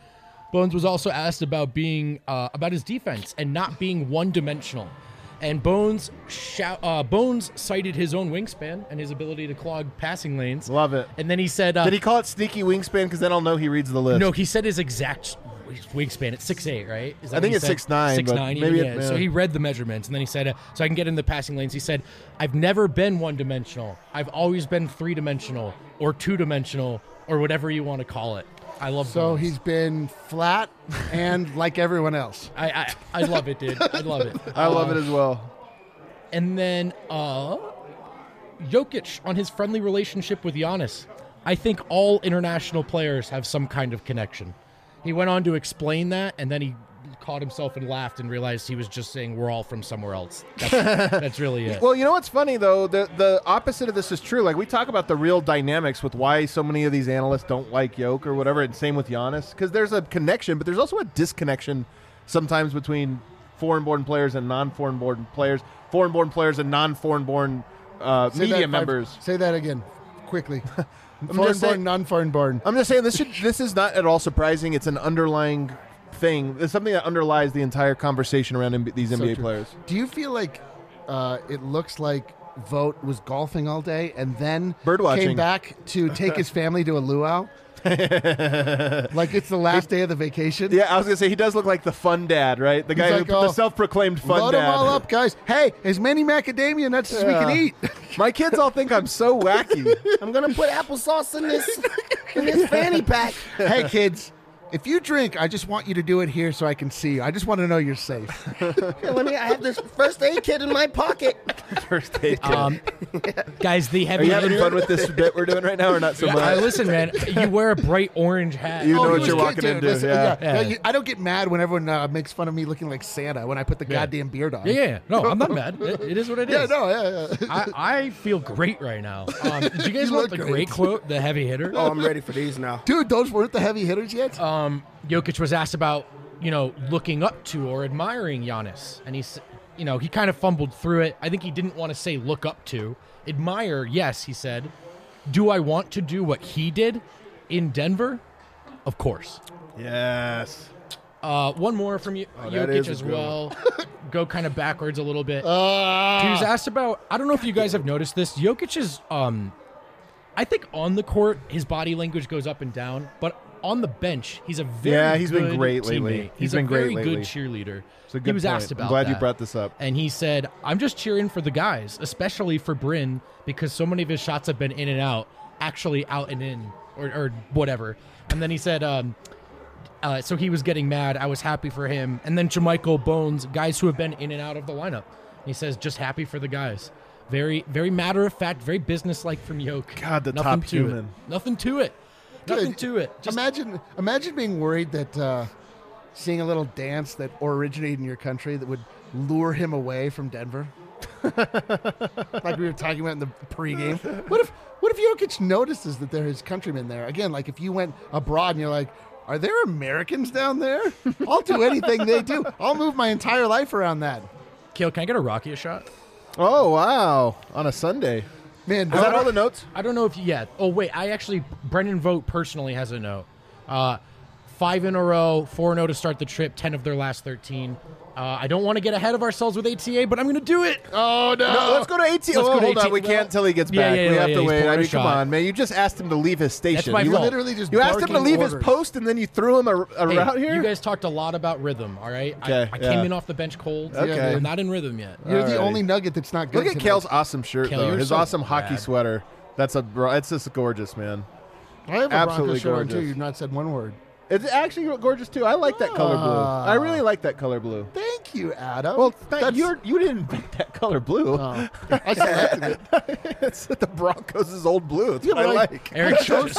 Bones was also asked about being uh, about his defense and not being one dimensional. And Bones shout, uh, Bones cited his own wingspan and his ability to clog passing lanes. Love it. And then he said, uh, Did he call it sneaky wingspan? Because then I'll know he reads the list. no, he said his exact wingspan. It's six eight, right? Is that I think it's said? 6'9", Six nine. maybe yeah. it- So yeah. he read the measurements, and then he said, uh, "So I can get in the passing lanes." He said, "I've never been one dimensional. I've always been three dimensional or two dimensional or whatever you want to call it." I love. so Bones. he's been flat and like everyone else. I, I I love it, dude. I love it. I love Uh, it as well. And then uh Jokic on his friendly relationship with Giannis. I think all international players have some kind of connection. He went on to explain that and then he caught himself and laughed and realized he was just saying we're all from somewhere else. That's, that's really it. Well, you know what's funny though? The the opposite of this is true. Like we talk about the real dynamics with why so many of these analysts don't like Yoke or whatever, and same with Giannis, because there's a connection, but there's also a disconnection sometimes between foreign-born players and non-foreign-born players, foreign-born players and non-foreign-born uh, media that five- members. Say that again. quickly. just foreign-born, non-foreign born. I'm just saying this should this is not at all surprising. It's an underlying thing. It's something that underlies the entire conversation around MB- these So NBA true. players. Do you feel like uh, it looks like Vogt was golfing all day and then Bird came back to take his family to a luau? like it's the last day of the vacation. Yeah, I was gonna say he does look like the fun dad, right? The guy like, who oh, the self-proclaimed fun Load dad. them all up, guys. Hey, as many macadamia nuts as we can eat. My kids all think I'm so wacky. I'm gonna put applesauce in this in this fanny pack. hey, kids, if you drink, I just want you to do it here so I can see you. I just want to know you're safe. Here, let me. I have this first aid kit in my pocket. First aid kit. Um, guys, the Are heavy you having fun with this bit we're doing right now, or not so Yeah, much? I- listen, man. You wear a bright orange hat. You know Oh, what you you're walking good, dude. into, Listen, yeah. No, Yeah. you- I don't get mad when everyone uh, makes fun of me looking like Santa when I put the Yeah. goddamn beard on. Yeah, yeah, yeah. No, I'm not mad. It, it is what it is. Yeah, no, yeah, yeah. I, I feel great right now. Um, do you guys You want the great. great quote, the heavy hitter? Oh, I'm ready for these now. Dude, those weren't the heavy hitters yet. um, Jokic was asked about, you know, looking up to or admiring Giannis, and he's, you know, he kind of fumbled through it. I think he didn't want to say look up to, admire. Yes, he said. Do I want to do what he did in Denver? Of course. yes. Uh, one more from you, Oh, Jokic as well. Go kind of backwards a little bit. Uh, he was asked about. I don't know if you guys have noticed this. Jokic is, um, I think on the court his body language goes up and down, but on the bench he's a very Yeah, he's been great lately. teammate. He's He's, been a great very lately. good cheerleader. It's a good he was point. asked about. I'm glad you brought this up. And he said, "I'm just cheering for the guys, especially for Bryn, because so many of his shots have been in and out, actually out and in, or, or whatever." And then he said, um, uh, "So he was getting mad. I was happy for him." And then JaMychal Bones, guys who have been in and out of the lineup. He says, "Just happy for the guys." Very, very matter of fact, very businesslike from Yoke. God, the Nothing top to human. It. Nothing to it. Nothing to it. Just imagine, imagine being worried that uh, seeing a little dance that originated in your country that would lure him away from Denver. like we were talking about in the pregame. What if, what if Jokic notices that there is countrymen there? Again, like if you went abroad and you're like, are there Americans down there? I'll do anything they do. I'll move my entire life around that. Kale, can I get a Rocky a shot? Oh wow! On a Sunday. Man, Is that all the notes? I don't know if you yet. Oh wait, I actually Brendan Vogt personally has a note. Uh, five in a row, four and zero to start the trip. Ten of their last thirteen. Uh, I don't want to get ahead of ourselves with ATA, but I'm going to do it. Oh no! No, let's go to ATA. Let's oh, go to hold on. AT. We can't until he gets Yeah, back. yeah, we yeah, have yeah, to wait. pouring I a mean, come on, man. You just asked him to leave his station. my you, fault. literally just you asked him to barking leave his post, and then you threw him a, a Hey, route here. You guys talked a lot about rhythm. All right, I, Okay, I yeah. came in off the bench cold. Okay. I'm not in rhythm yet. You're the Alrighty. only nugget that's not good. Look at tonight. Kale's awesome shirt, Kale, though. you're His so awesome hockey sweater. That's a bro. It's just gorgeous, man. I have a absolutely Broncos shirt too. You've not said one word. It's actually gorgeous too. I like that color blue. I really like that color blue. Thank you, Adam. Well, That's- that, you're you didn't pick that color blue. Oh, I selected it. it's the Broncos' old blue. It's what but I I- like. Eric chose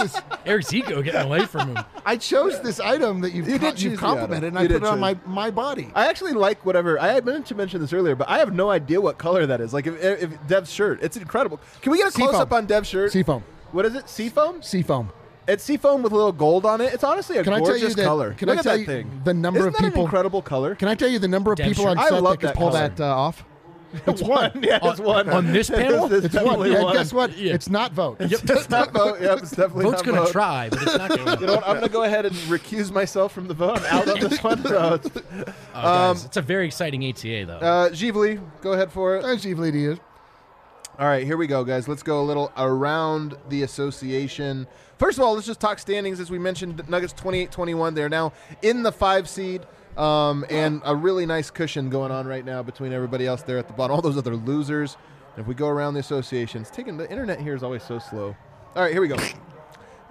Eric's ego getting away from him. I chose this item that you've, You co- did choose you've complimented, item. and I put did it on my, my body. I actually like whatever. I had meant to mention this earlier, but I have no idea what color that is. Like if, if Dev's shirt, it's incredible. Can we get a close up on Dev's shirt? Seafoam. What is it? Seafoam? Seafoam. It's seafoam with a little gold on it. It's honestly a Can I tell gorgeous you that- color. can Look I at tell that you thing. the number Isn't of that an people- incredible color. Can I tell you the number of Damn people sure. on I set love that could that pull color. that uh, off? It's one. yeah, it's one on this panel? It's, It's one. definitely Yeah, one. guess what? Yeah. It's not vote. It's not vote. Yep, it's definitely Vogt's going to vote. try, but it's not going You to. know what? I'm going to go ahead and recuse myself from the vote. I'm out on this one. So it's, Oh, it's a very exciting ATA though. uh, Živeli, go ahead for it. That's Chief Lady is. All right, here we go, guys. Let's go a little around the association. First of all, let's just talk standings. As we mentioned, Nuggets 28 21. They're now in the five seed. Um, and a really nice cushion going on right now between everybody else there at the bottom. All those other losers. If we go around the associations, taking the internet here is always so slow. All right, here we go.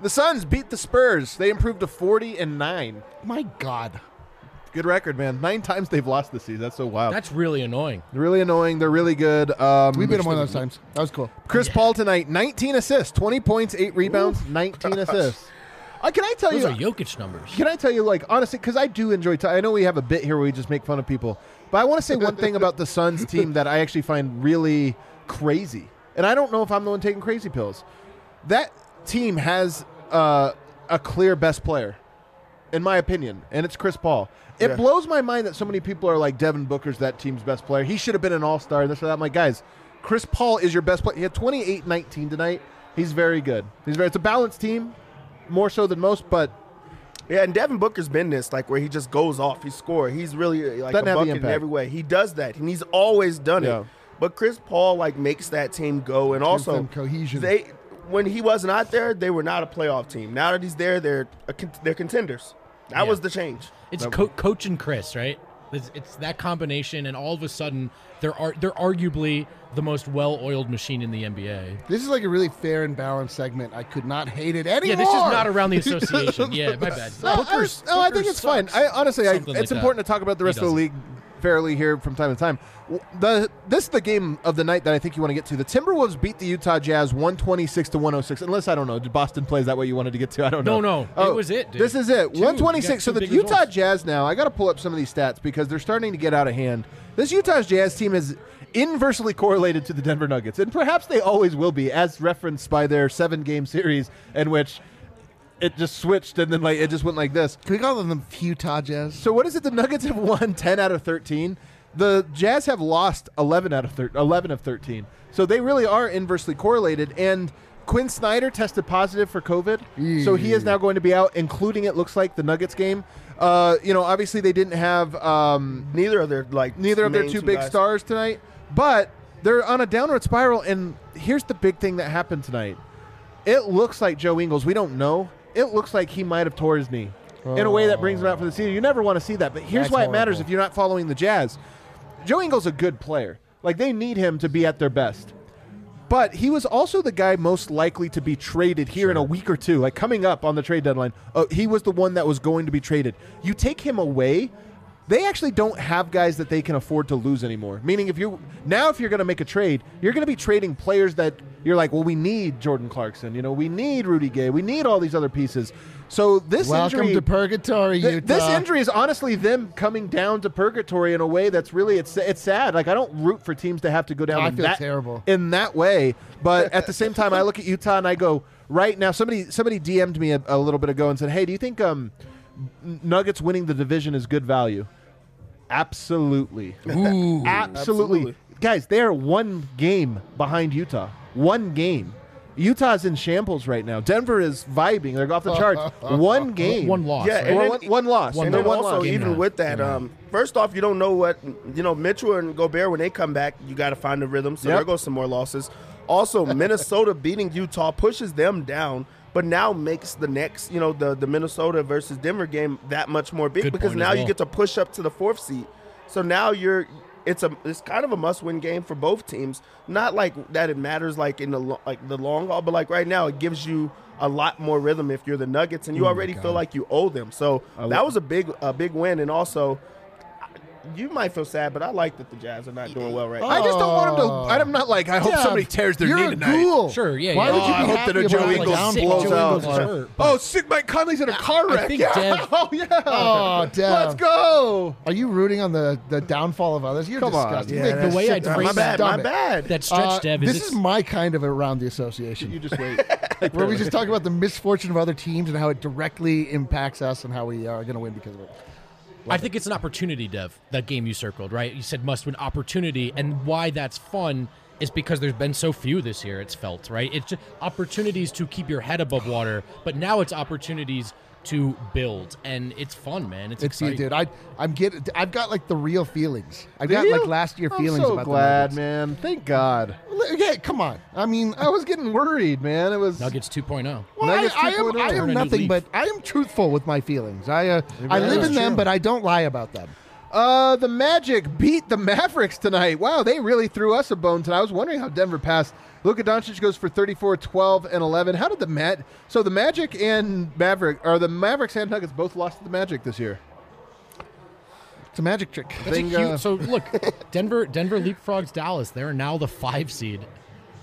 The Suns beat the Spurs. They improved to 40 and 9. My God. Good record, man. Nine times they've lost this season. That's so wild. That's really annoying. really annoying. They're really good. Um, We beat them one of those times. That was cool. Chris Paul tonight, 19 assists, 20 points, 8 rebounds, 19 assists. Uh, can I tell Those you? are Jokic numbers. Can I tell you, like, honestly, because I do enjoy. T- I know we have a bit here where we just make fun of people, but I want to say one thing about the Suns team that I actually find really crazy, and I don't know if I'm the one taking crazy pills. That team has uh, a clear best player, in my opinion, and it's Chris Paul. It Yeah. blows my mind that so many people are like Devin Booker's that team's best player. He should have been an All Star. and This or that. I'm like, guys, Chris Paul is your best player. He had 28, 19 tonight. He's very good. He's very. It's a balanced team, more so than most, but Yeah, and Devin Booker's been this like where he just goes off, he score. He's really uh, like Doesn't a bucket in every way. He does that, and he's always done Yeah. it. But Chris Paul like makes that team go, and also cohesion. They when he wasn't out there, they were not a playoff team. Now that he's there, they're a, they're contenders. That Yeah. was the change. It's co- coach and Chris, right? It's, it's that combination, and all of a sudden, they're ar- they're arguably the most well-oiled machine in the NBA. This is like a really fair and balanced segment. I could not hate it anymore. Yeah, this is not around the association. yeah, my bad. No, Booker's- I, no, I think it's fine. I honestly, I, it's like that. important to talk about the rest of the league fairly here from time to time. The this is the game of the night that I think you want to get to. The Timberwolves beat the Utah Jazz 126 to 106. Unless I don't know, did Boston plays that what you wanted to get to? I don't know. No, no, it oh, was it, dude. This is it. 126. So the Utah results. Jazz now. I got to pull up some of these stats because they're starting to get out of hand. This Utah Jazz team is inversely correlated to the Denver Nuggets, and perhaps they always will be, as referenced by their seven-game series in which it just switched and then like it just went like this. Can we call them the Utah Jazz? So what is it? The Nuggets have won 10 out of 13. The Jazz have lost 11 out of thir- 11 of 13. So they really are inversely correlated. And Quin Snyder tested positive for COVID, so he is now going to be out, including it looks like the Nuggets game. Uh, you know, obviously they didn't have um, Neither of their like neither of their two big guys. stars tonight, but they're on a downward spiral. And here's the big thing that happened tonight. It looks like Joe Ingles. We don't know. It looks like he might have tore his knee in a way that brings him out for the season. You never want to see that, but here's That's why it matters if you're not following the Jazz. Joe Ingles a good player. Like they need him to be at their best. But he was also the guy most likely to be traded here in a week or two, like coming up on the trade deadline. Uh, he was the one that was going to be traded. You take him away, they actually don't have guys that they can afford to lose anymore. Meaning, if you now, if you're going to make a trade, you're going to be trading players that you're like, well, we need Jordan Clarkson. You know, we need Rudy Gay. We need all these other pieces. So this Welcome injury, to purgatory, Th- Utah. this injury is honestly them coming down to purgatory in a way that's really it's it's sad. Like I don't root for teams to have to go down I in feel that terrible. in that way, but at the same time, I look at Utah and I go right now. Somebody somebody DM'd me a, a little bit ago and said, "Hey, do you think um, Nuggets winning the division is good value?" Absolutely, absolutely. Absolutely. Guys, they are one game behind Utah. One game. Utah's in shambles right now. Denver is vibing. They're off the charts. One game. One loss. Yeah, right? and then- one, one loss. One and then one also, loss. Game even nine. with that, um, first off, you don't know what you know. Mitchell and Gobert when they come back, you got to find the rhythm. So Yep. there goes some more losses. Also, Minnesota beating Utah pushes them down, but now makes the next, you know, the the Minnesota versus Denver game that much more big Good because now you get to push up to the fourth seed. So now you're. It's a it's kind of a must win game for both teams. Not like that it matters like in the like the long haul, but like right now it gives you a lot more rhythm if you're the Nuggets and you already feel like you owe them. So that was a big a big win, and also you might feel sad, but I like that the Jazz are not doing well right now. I just don't want them to. I'm not like I hope Yeah, somebody tears their you're knee a tonight. ghoul. Sure, yeah, Why yeah. would you Oh, I be hope happy that a Joe about Ingles like, blows Joe out. Ingles is hurt, but- Oh, sick Mike Conley's in a car I wreck. think yeah. Dev- Oh yeah. Oh, Dev. Let's go. Are you rooting on the, the downfall of others? You're Come on. disgusting. Yeah, You make that's way sick I'd to phrase my it- bad, my stomach. bad. That stretch, Uh, Dev, this is is my kind of around the association. You just wait. where we just talk about the misfortune of other teams and how it directly impacts us and how we are going to win because of it. I think it's an opportunity, Dev. That game you circled, right? You said must win opportunity, and why that's fun is because there's been so few this year. It's felt right. It's opportunities to keep your head above water, but now it's opportunities to build, and it's fun, man. It's, It's you, exciting. dude. I I'm getting. I've got like the real feelings. I've got Do like last year feelings. I'm feelings so about glad, the man. Thank God. man. Yeah, come on. I mean, I was getting worried, man. It was Nuggets oh. 2.0. Well, Nuggets I, I am, 2.0. I am nothing but I am truthful with my feelings. I uh, I live is in them, true. but I don't lie about them. Uh, the Magic beat the Mavericks tonight. Wow, they really threw us a bone tonight. I was wondering how Denver passed. Luka Doncic goes for 34, 12, and 11. How did the Mat? So the Magic and Maverick, or the Mavericks and Nuggets both lost to the Magic this year. It's a magic trick. That's a huge, uh, so look, Denver Denver leapfrogs Dallas. They're now the five seed,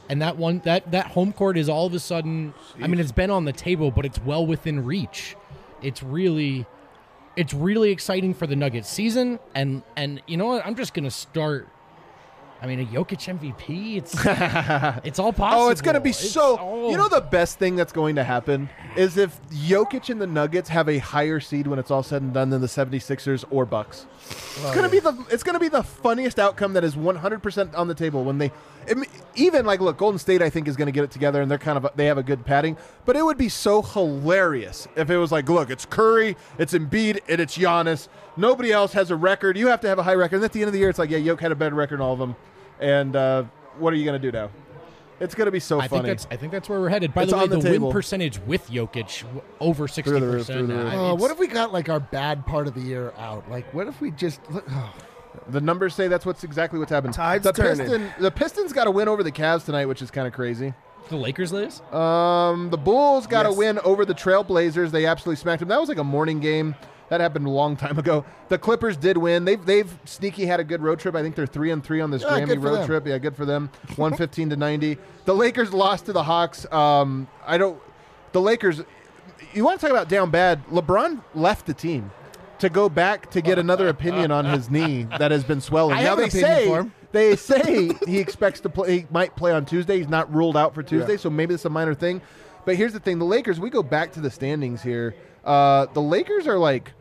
and that one that that home court is all of a sudden. I mean, it's been on the table, but it's well within reach. It's really, it's really exciting for the Nuggets season, and and you know what? I'm just gonna start. I mean, a Jokic MVP. It's it's all possible. Oh, it's going to be It's so. all- You know, the best thing that's going to happen is if Jokic and the Nuggets have a higher seed when it's all said and done than the 76ers or Bucks. It's going to be oh, the it's going to be the funniest outcome that is 100% on the table when they even like look, Golden State I think is going to get it together, and they're kind of they have a good padding. But it would be so hilarious if it was like, look, it's Curry, it's Embiid, and it's Giannis. Nobody else has a record. You have to have a high record. And at the end of the year, it's like, yeah, Yoke had a better record than all of them. And uh, what are you going to do now? It's going to be so I think funny. that's I think that's where we're headed. By It's the way, the the, win percentage with Jokic w- over sixty Through the roof, through percent. the. Uh, what if we got like our bad part of the year out? Like, what if we just? Oh, The numbers say that's what's exactly what's happened. Tide's the turning. Piston, the Pistons got to win over the Cavs tonight, which is kind of crazy. the Lakers lose? Um, the Bulls got to Yes. win over the Trailblazers. They absolutely smacked them. That was like a morning game. That happened a long time ago. The Clippers did win. They've they've sneaky had a good road trip. I think they're three and three on this Yeah, Grammy road them. trip. Yeah, good for them. One fifteen to ninety. The Lakers lost to the Hawks. Um, I don't. The Lakers. You want to talk about down bad? LeBron left the team to go back to get another opinion on his knee that has been swelling. I now they say they say he expects to play. He might play on Tuesday. He's not ruled out for Tuesday, so maybe it's a minor thing. But here's the thing: the Lakers. We go back to the standings here. Uh, the Lakers are like.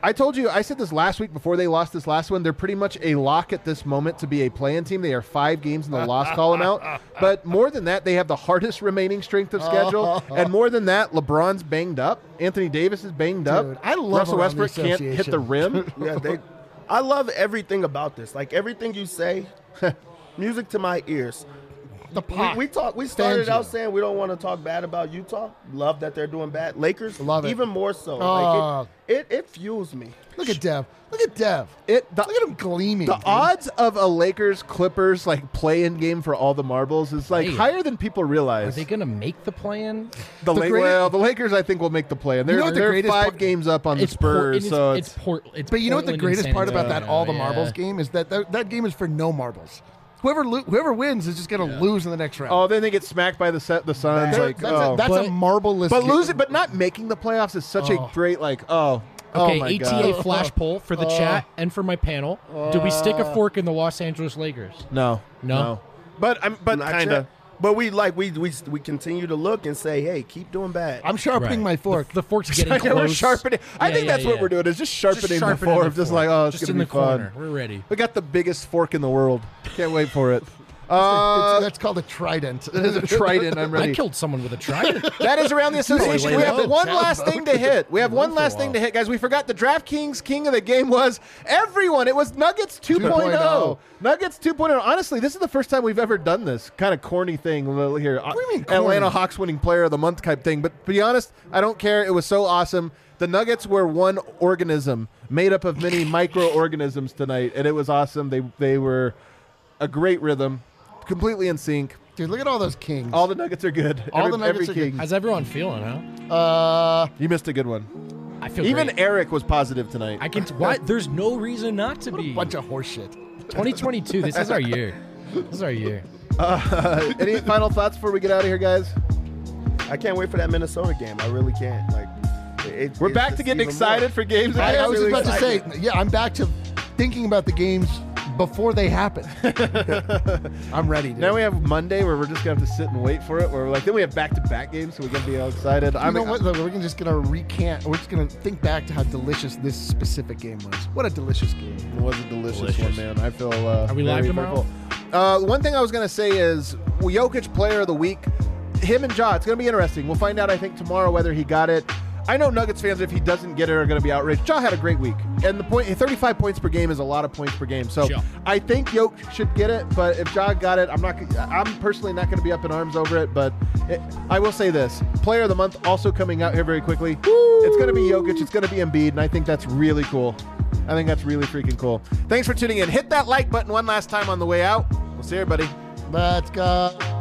I told you, I said this last week before they lost this last one. They're pretty much a lock at this moment to be a play-in team. They are five games in the loss column out. But more than that, they have the hardest remaining strength of schedule. and more than that, LeBron's banged up. Anthony Davis is banged up. I love Russell around the Westbrook can't hit the rim. Yeah, they. I love everything about this. Like everything you say, music to my ears. The We, pot. we talk. We started Fangio. out saying we don't want to talk bad about Utah. Love that they're doing bad. Lakers, Love it. even more so. Oh. Like it, ah. it, it fuels me. Look at Dev. Look at Dev. It the, Look at him gleaming. the dude. odds of a Lakers Clippers like play-in game for all the marbles is like Hey. higher than people realize. Are they going to make the plan? the, the La- greatest- well, the Lakers I think will make the play, and they're, know what the they're greatest five part- games up on the It's Port- Spurs, it's, so it's, it's, Port. It's But you know what the greatest part about that all the yeah. marbles game is that that, that game is for no marbles. Whoever lo- whoever wins is just going to lose in the next round. oh, then they get smacked by the set the Suns. There- like that's, oh. a, that's But- a marbleless. but losing, but not making the playoffs is such Oh. a great like oh. oh okay, oh my ATA God. flash poll for the oh. chat and for my panel. Do we stick a oh. fork in the Los Angeles Lakers? No, No? But I'm but Not kind yet. of. But we like we we we continue to look and say, hey, keep doing bad. I'm sharpening Right. my fork. The, the fork's getting Yeah, close. we're sharpening. I Yeah, think yeah, that's what we're doing. Is just sharpening, Just sharpening the fork. the just like oh, it's Just gonna in be the corner. fun. We're ready. We got the biggest fork in the world. Can't wait for it. It's- Uh, that's called a trident. that is a trident. I'm ready. I killed someone with a trident. That is around the association. We have one last thing to hit. We have one last thing to hit, guys. We forgot the DraftKings king of the game was everyone. It was Nuggets 2.0. 2.0. Nuggets 2.0. Honestly, this is the first time we've ever done this kind of corny thing here. What do you mean Corny? Atlanta? Hawks winning player of the month type thing. But to be honest, I don't care. It was so awesome. The Nuggets were one organism made up of many microorganisms tonight, and it was awesome. They they were a great rhythm, completely in sync. Dude, look at all those kings. All the Nuggets are good. All every, the Nuggets every are good. How's everyone feeling, huh? uh, You missed a good one. I feel Even great. Eric was positive tonight. I can. T- what? There's no reason not to be. bunch of horseshit. 2022. This is our year. This is our year. Uh, any final thoughts before we get out of here, guys? I can't wait for that Minnesota game. I really can't. Like, it, We're it's back just to getting even excited more. for games. I, again. I was just really about to say, excited. yeah, I'm back to thinking about the games before they happen. I'm ready. Dude. now we have Monday where we're just gonna have to sit and wait for it. Where we're like, then we have back-to-back games, so we're gonna be all excited. You I'm know what? though? We're just gonna recant. We're just gonna think back to how delicious this specific game was. What a delicious game! It was a delicious, Delicious. one, man. I feel. Uh, Are we live tomorrow? grateful. Uh, one thing I was gonna say is well, Jokic Player of the Week. Him and Ja. It's gonna be interesting. We'll find out. I think tomorrow whether he got it. I know Nuggets fans, if he doesn't get it, are going to be outraged. Ja had a great week, and the point, 35 points per game is a lot of points per game. So Ja. I think Yoke should get it, but if Ja got it, I'm not. I'm personally not going to be up in arms over it. But it, I will say this: Player of the Month also coming out here very quickly. It's going to be Jokic. It's going to be Embiid, and I think that's really cool. I think that's really freaking cool. Thanks for tuning in. Hit that like button one last time on the way out. We'll see everybody. Let's go.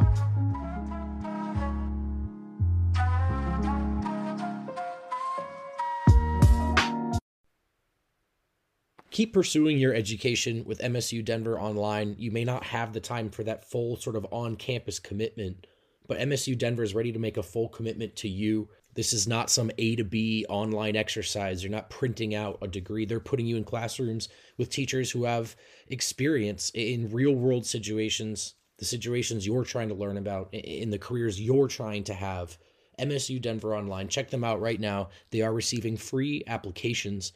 Keep pursuing your education with MSU Denver online. You may not have the time for that full sort of on campus commitment, but MSU Denver is ready to make a full commitment to you. This is not some A to B online exercise. You're not printing out a degree. They're putting you in classrooms with teachers who have experience in real world situations, the situations you're trying to learn about, in the careers you're trying to have. MSU Denver Online. Check them out right now. They are receiving free applications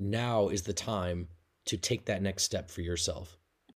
now is the time to take that next step for yourself.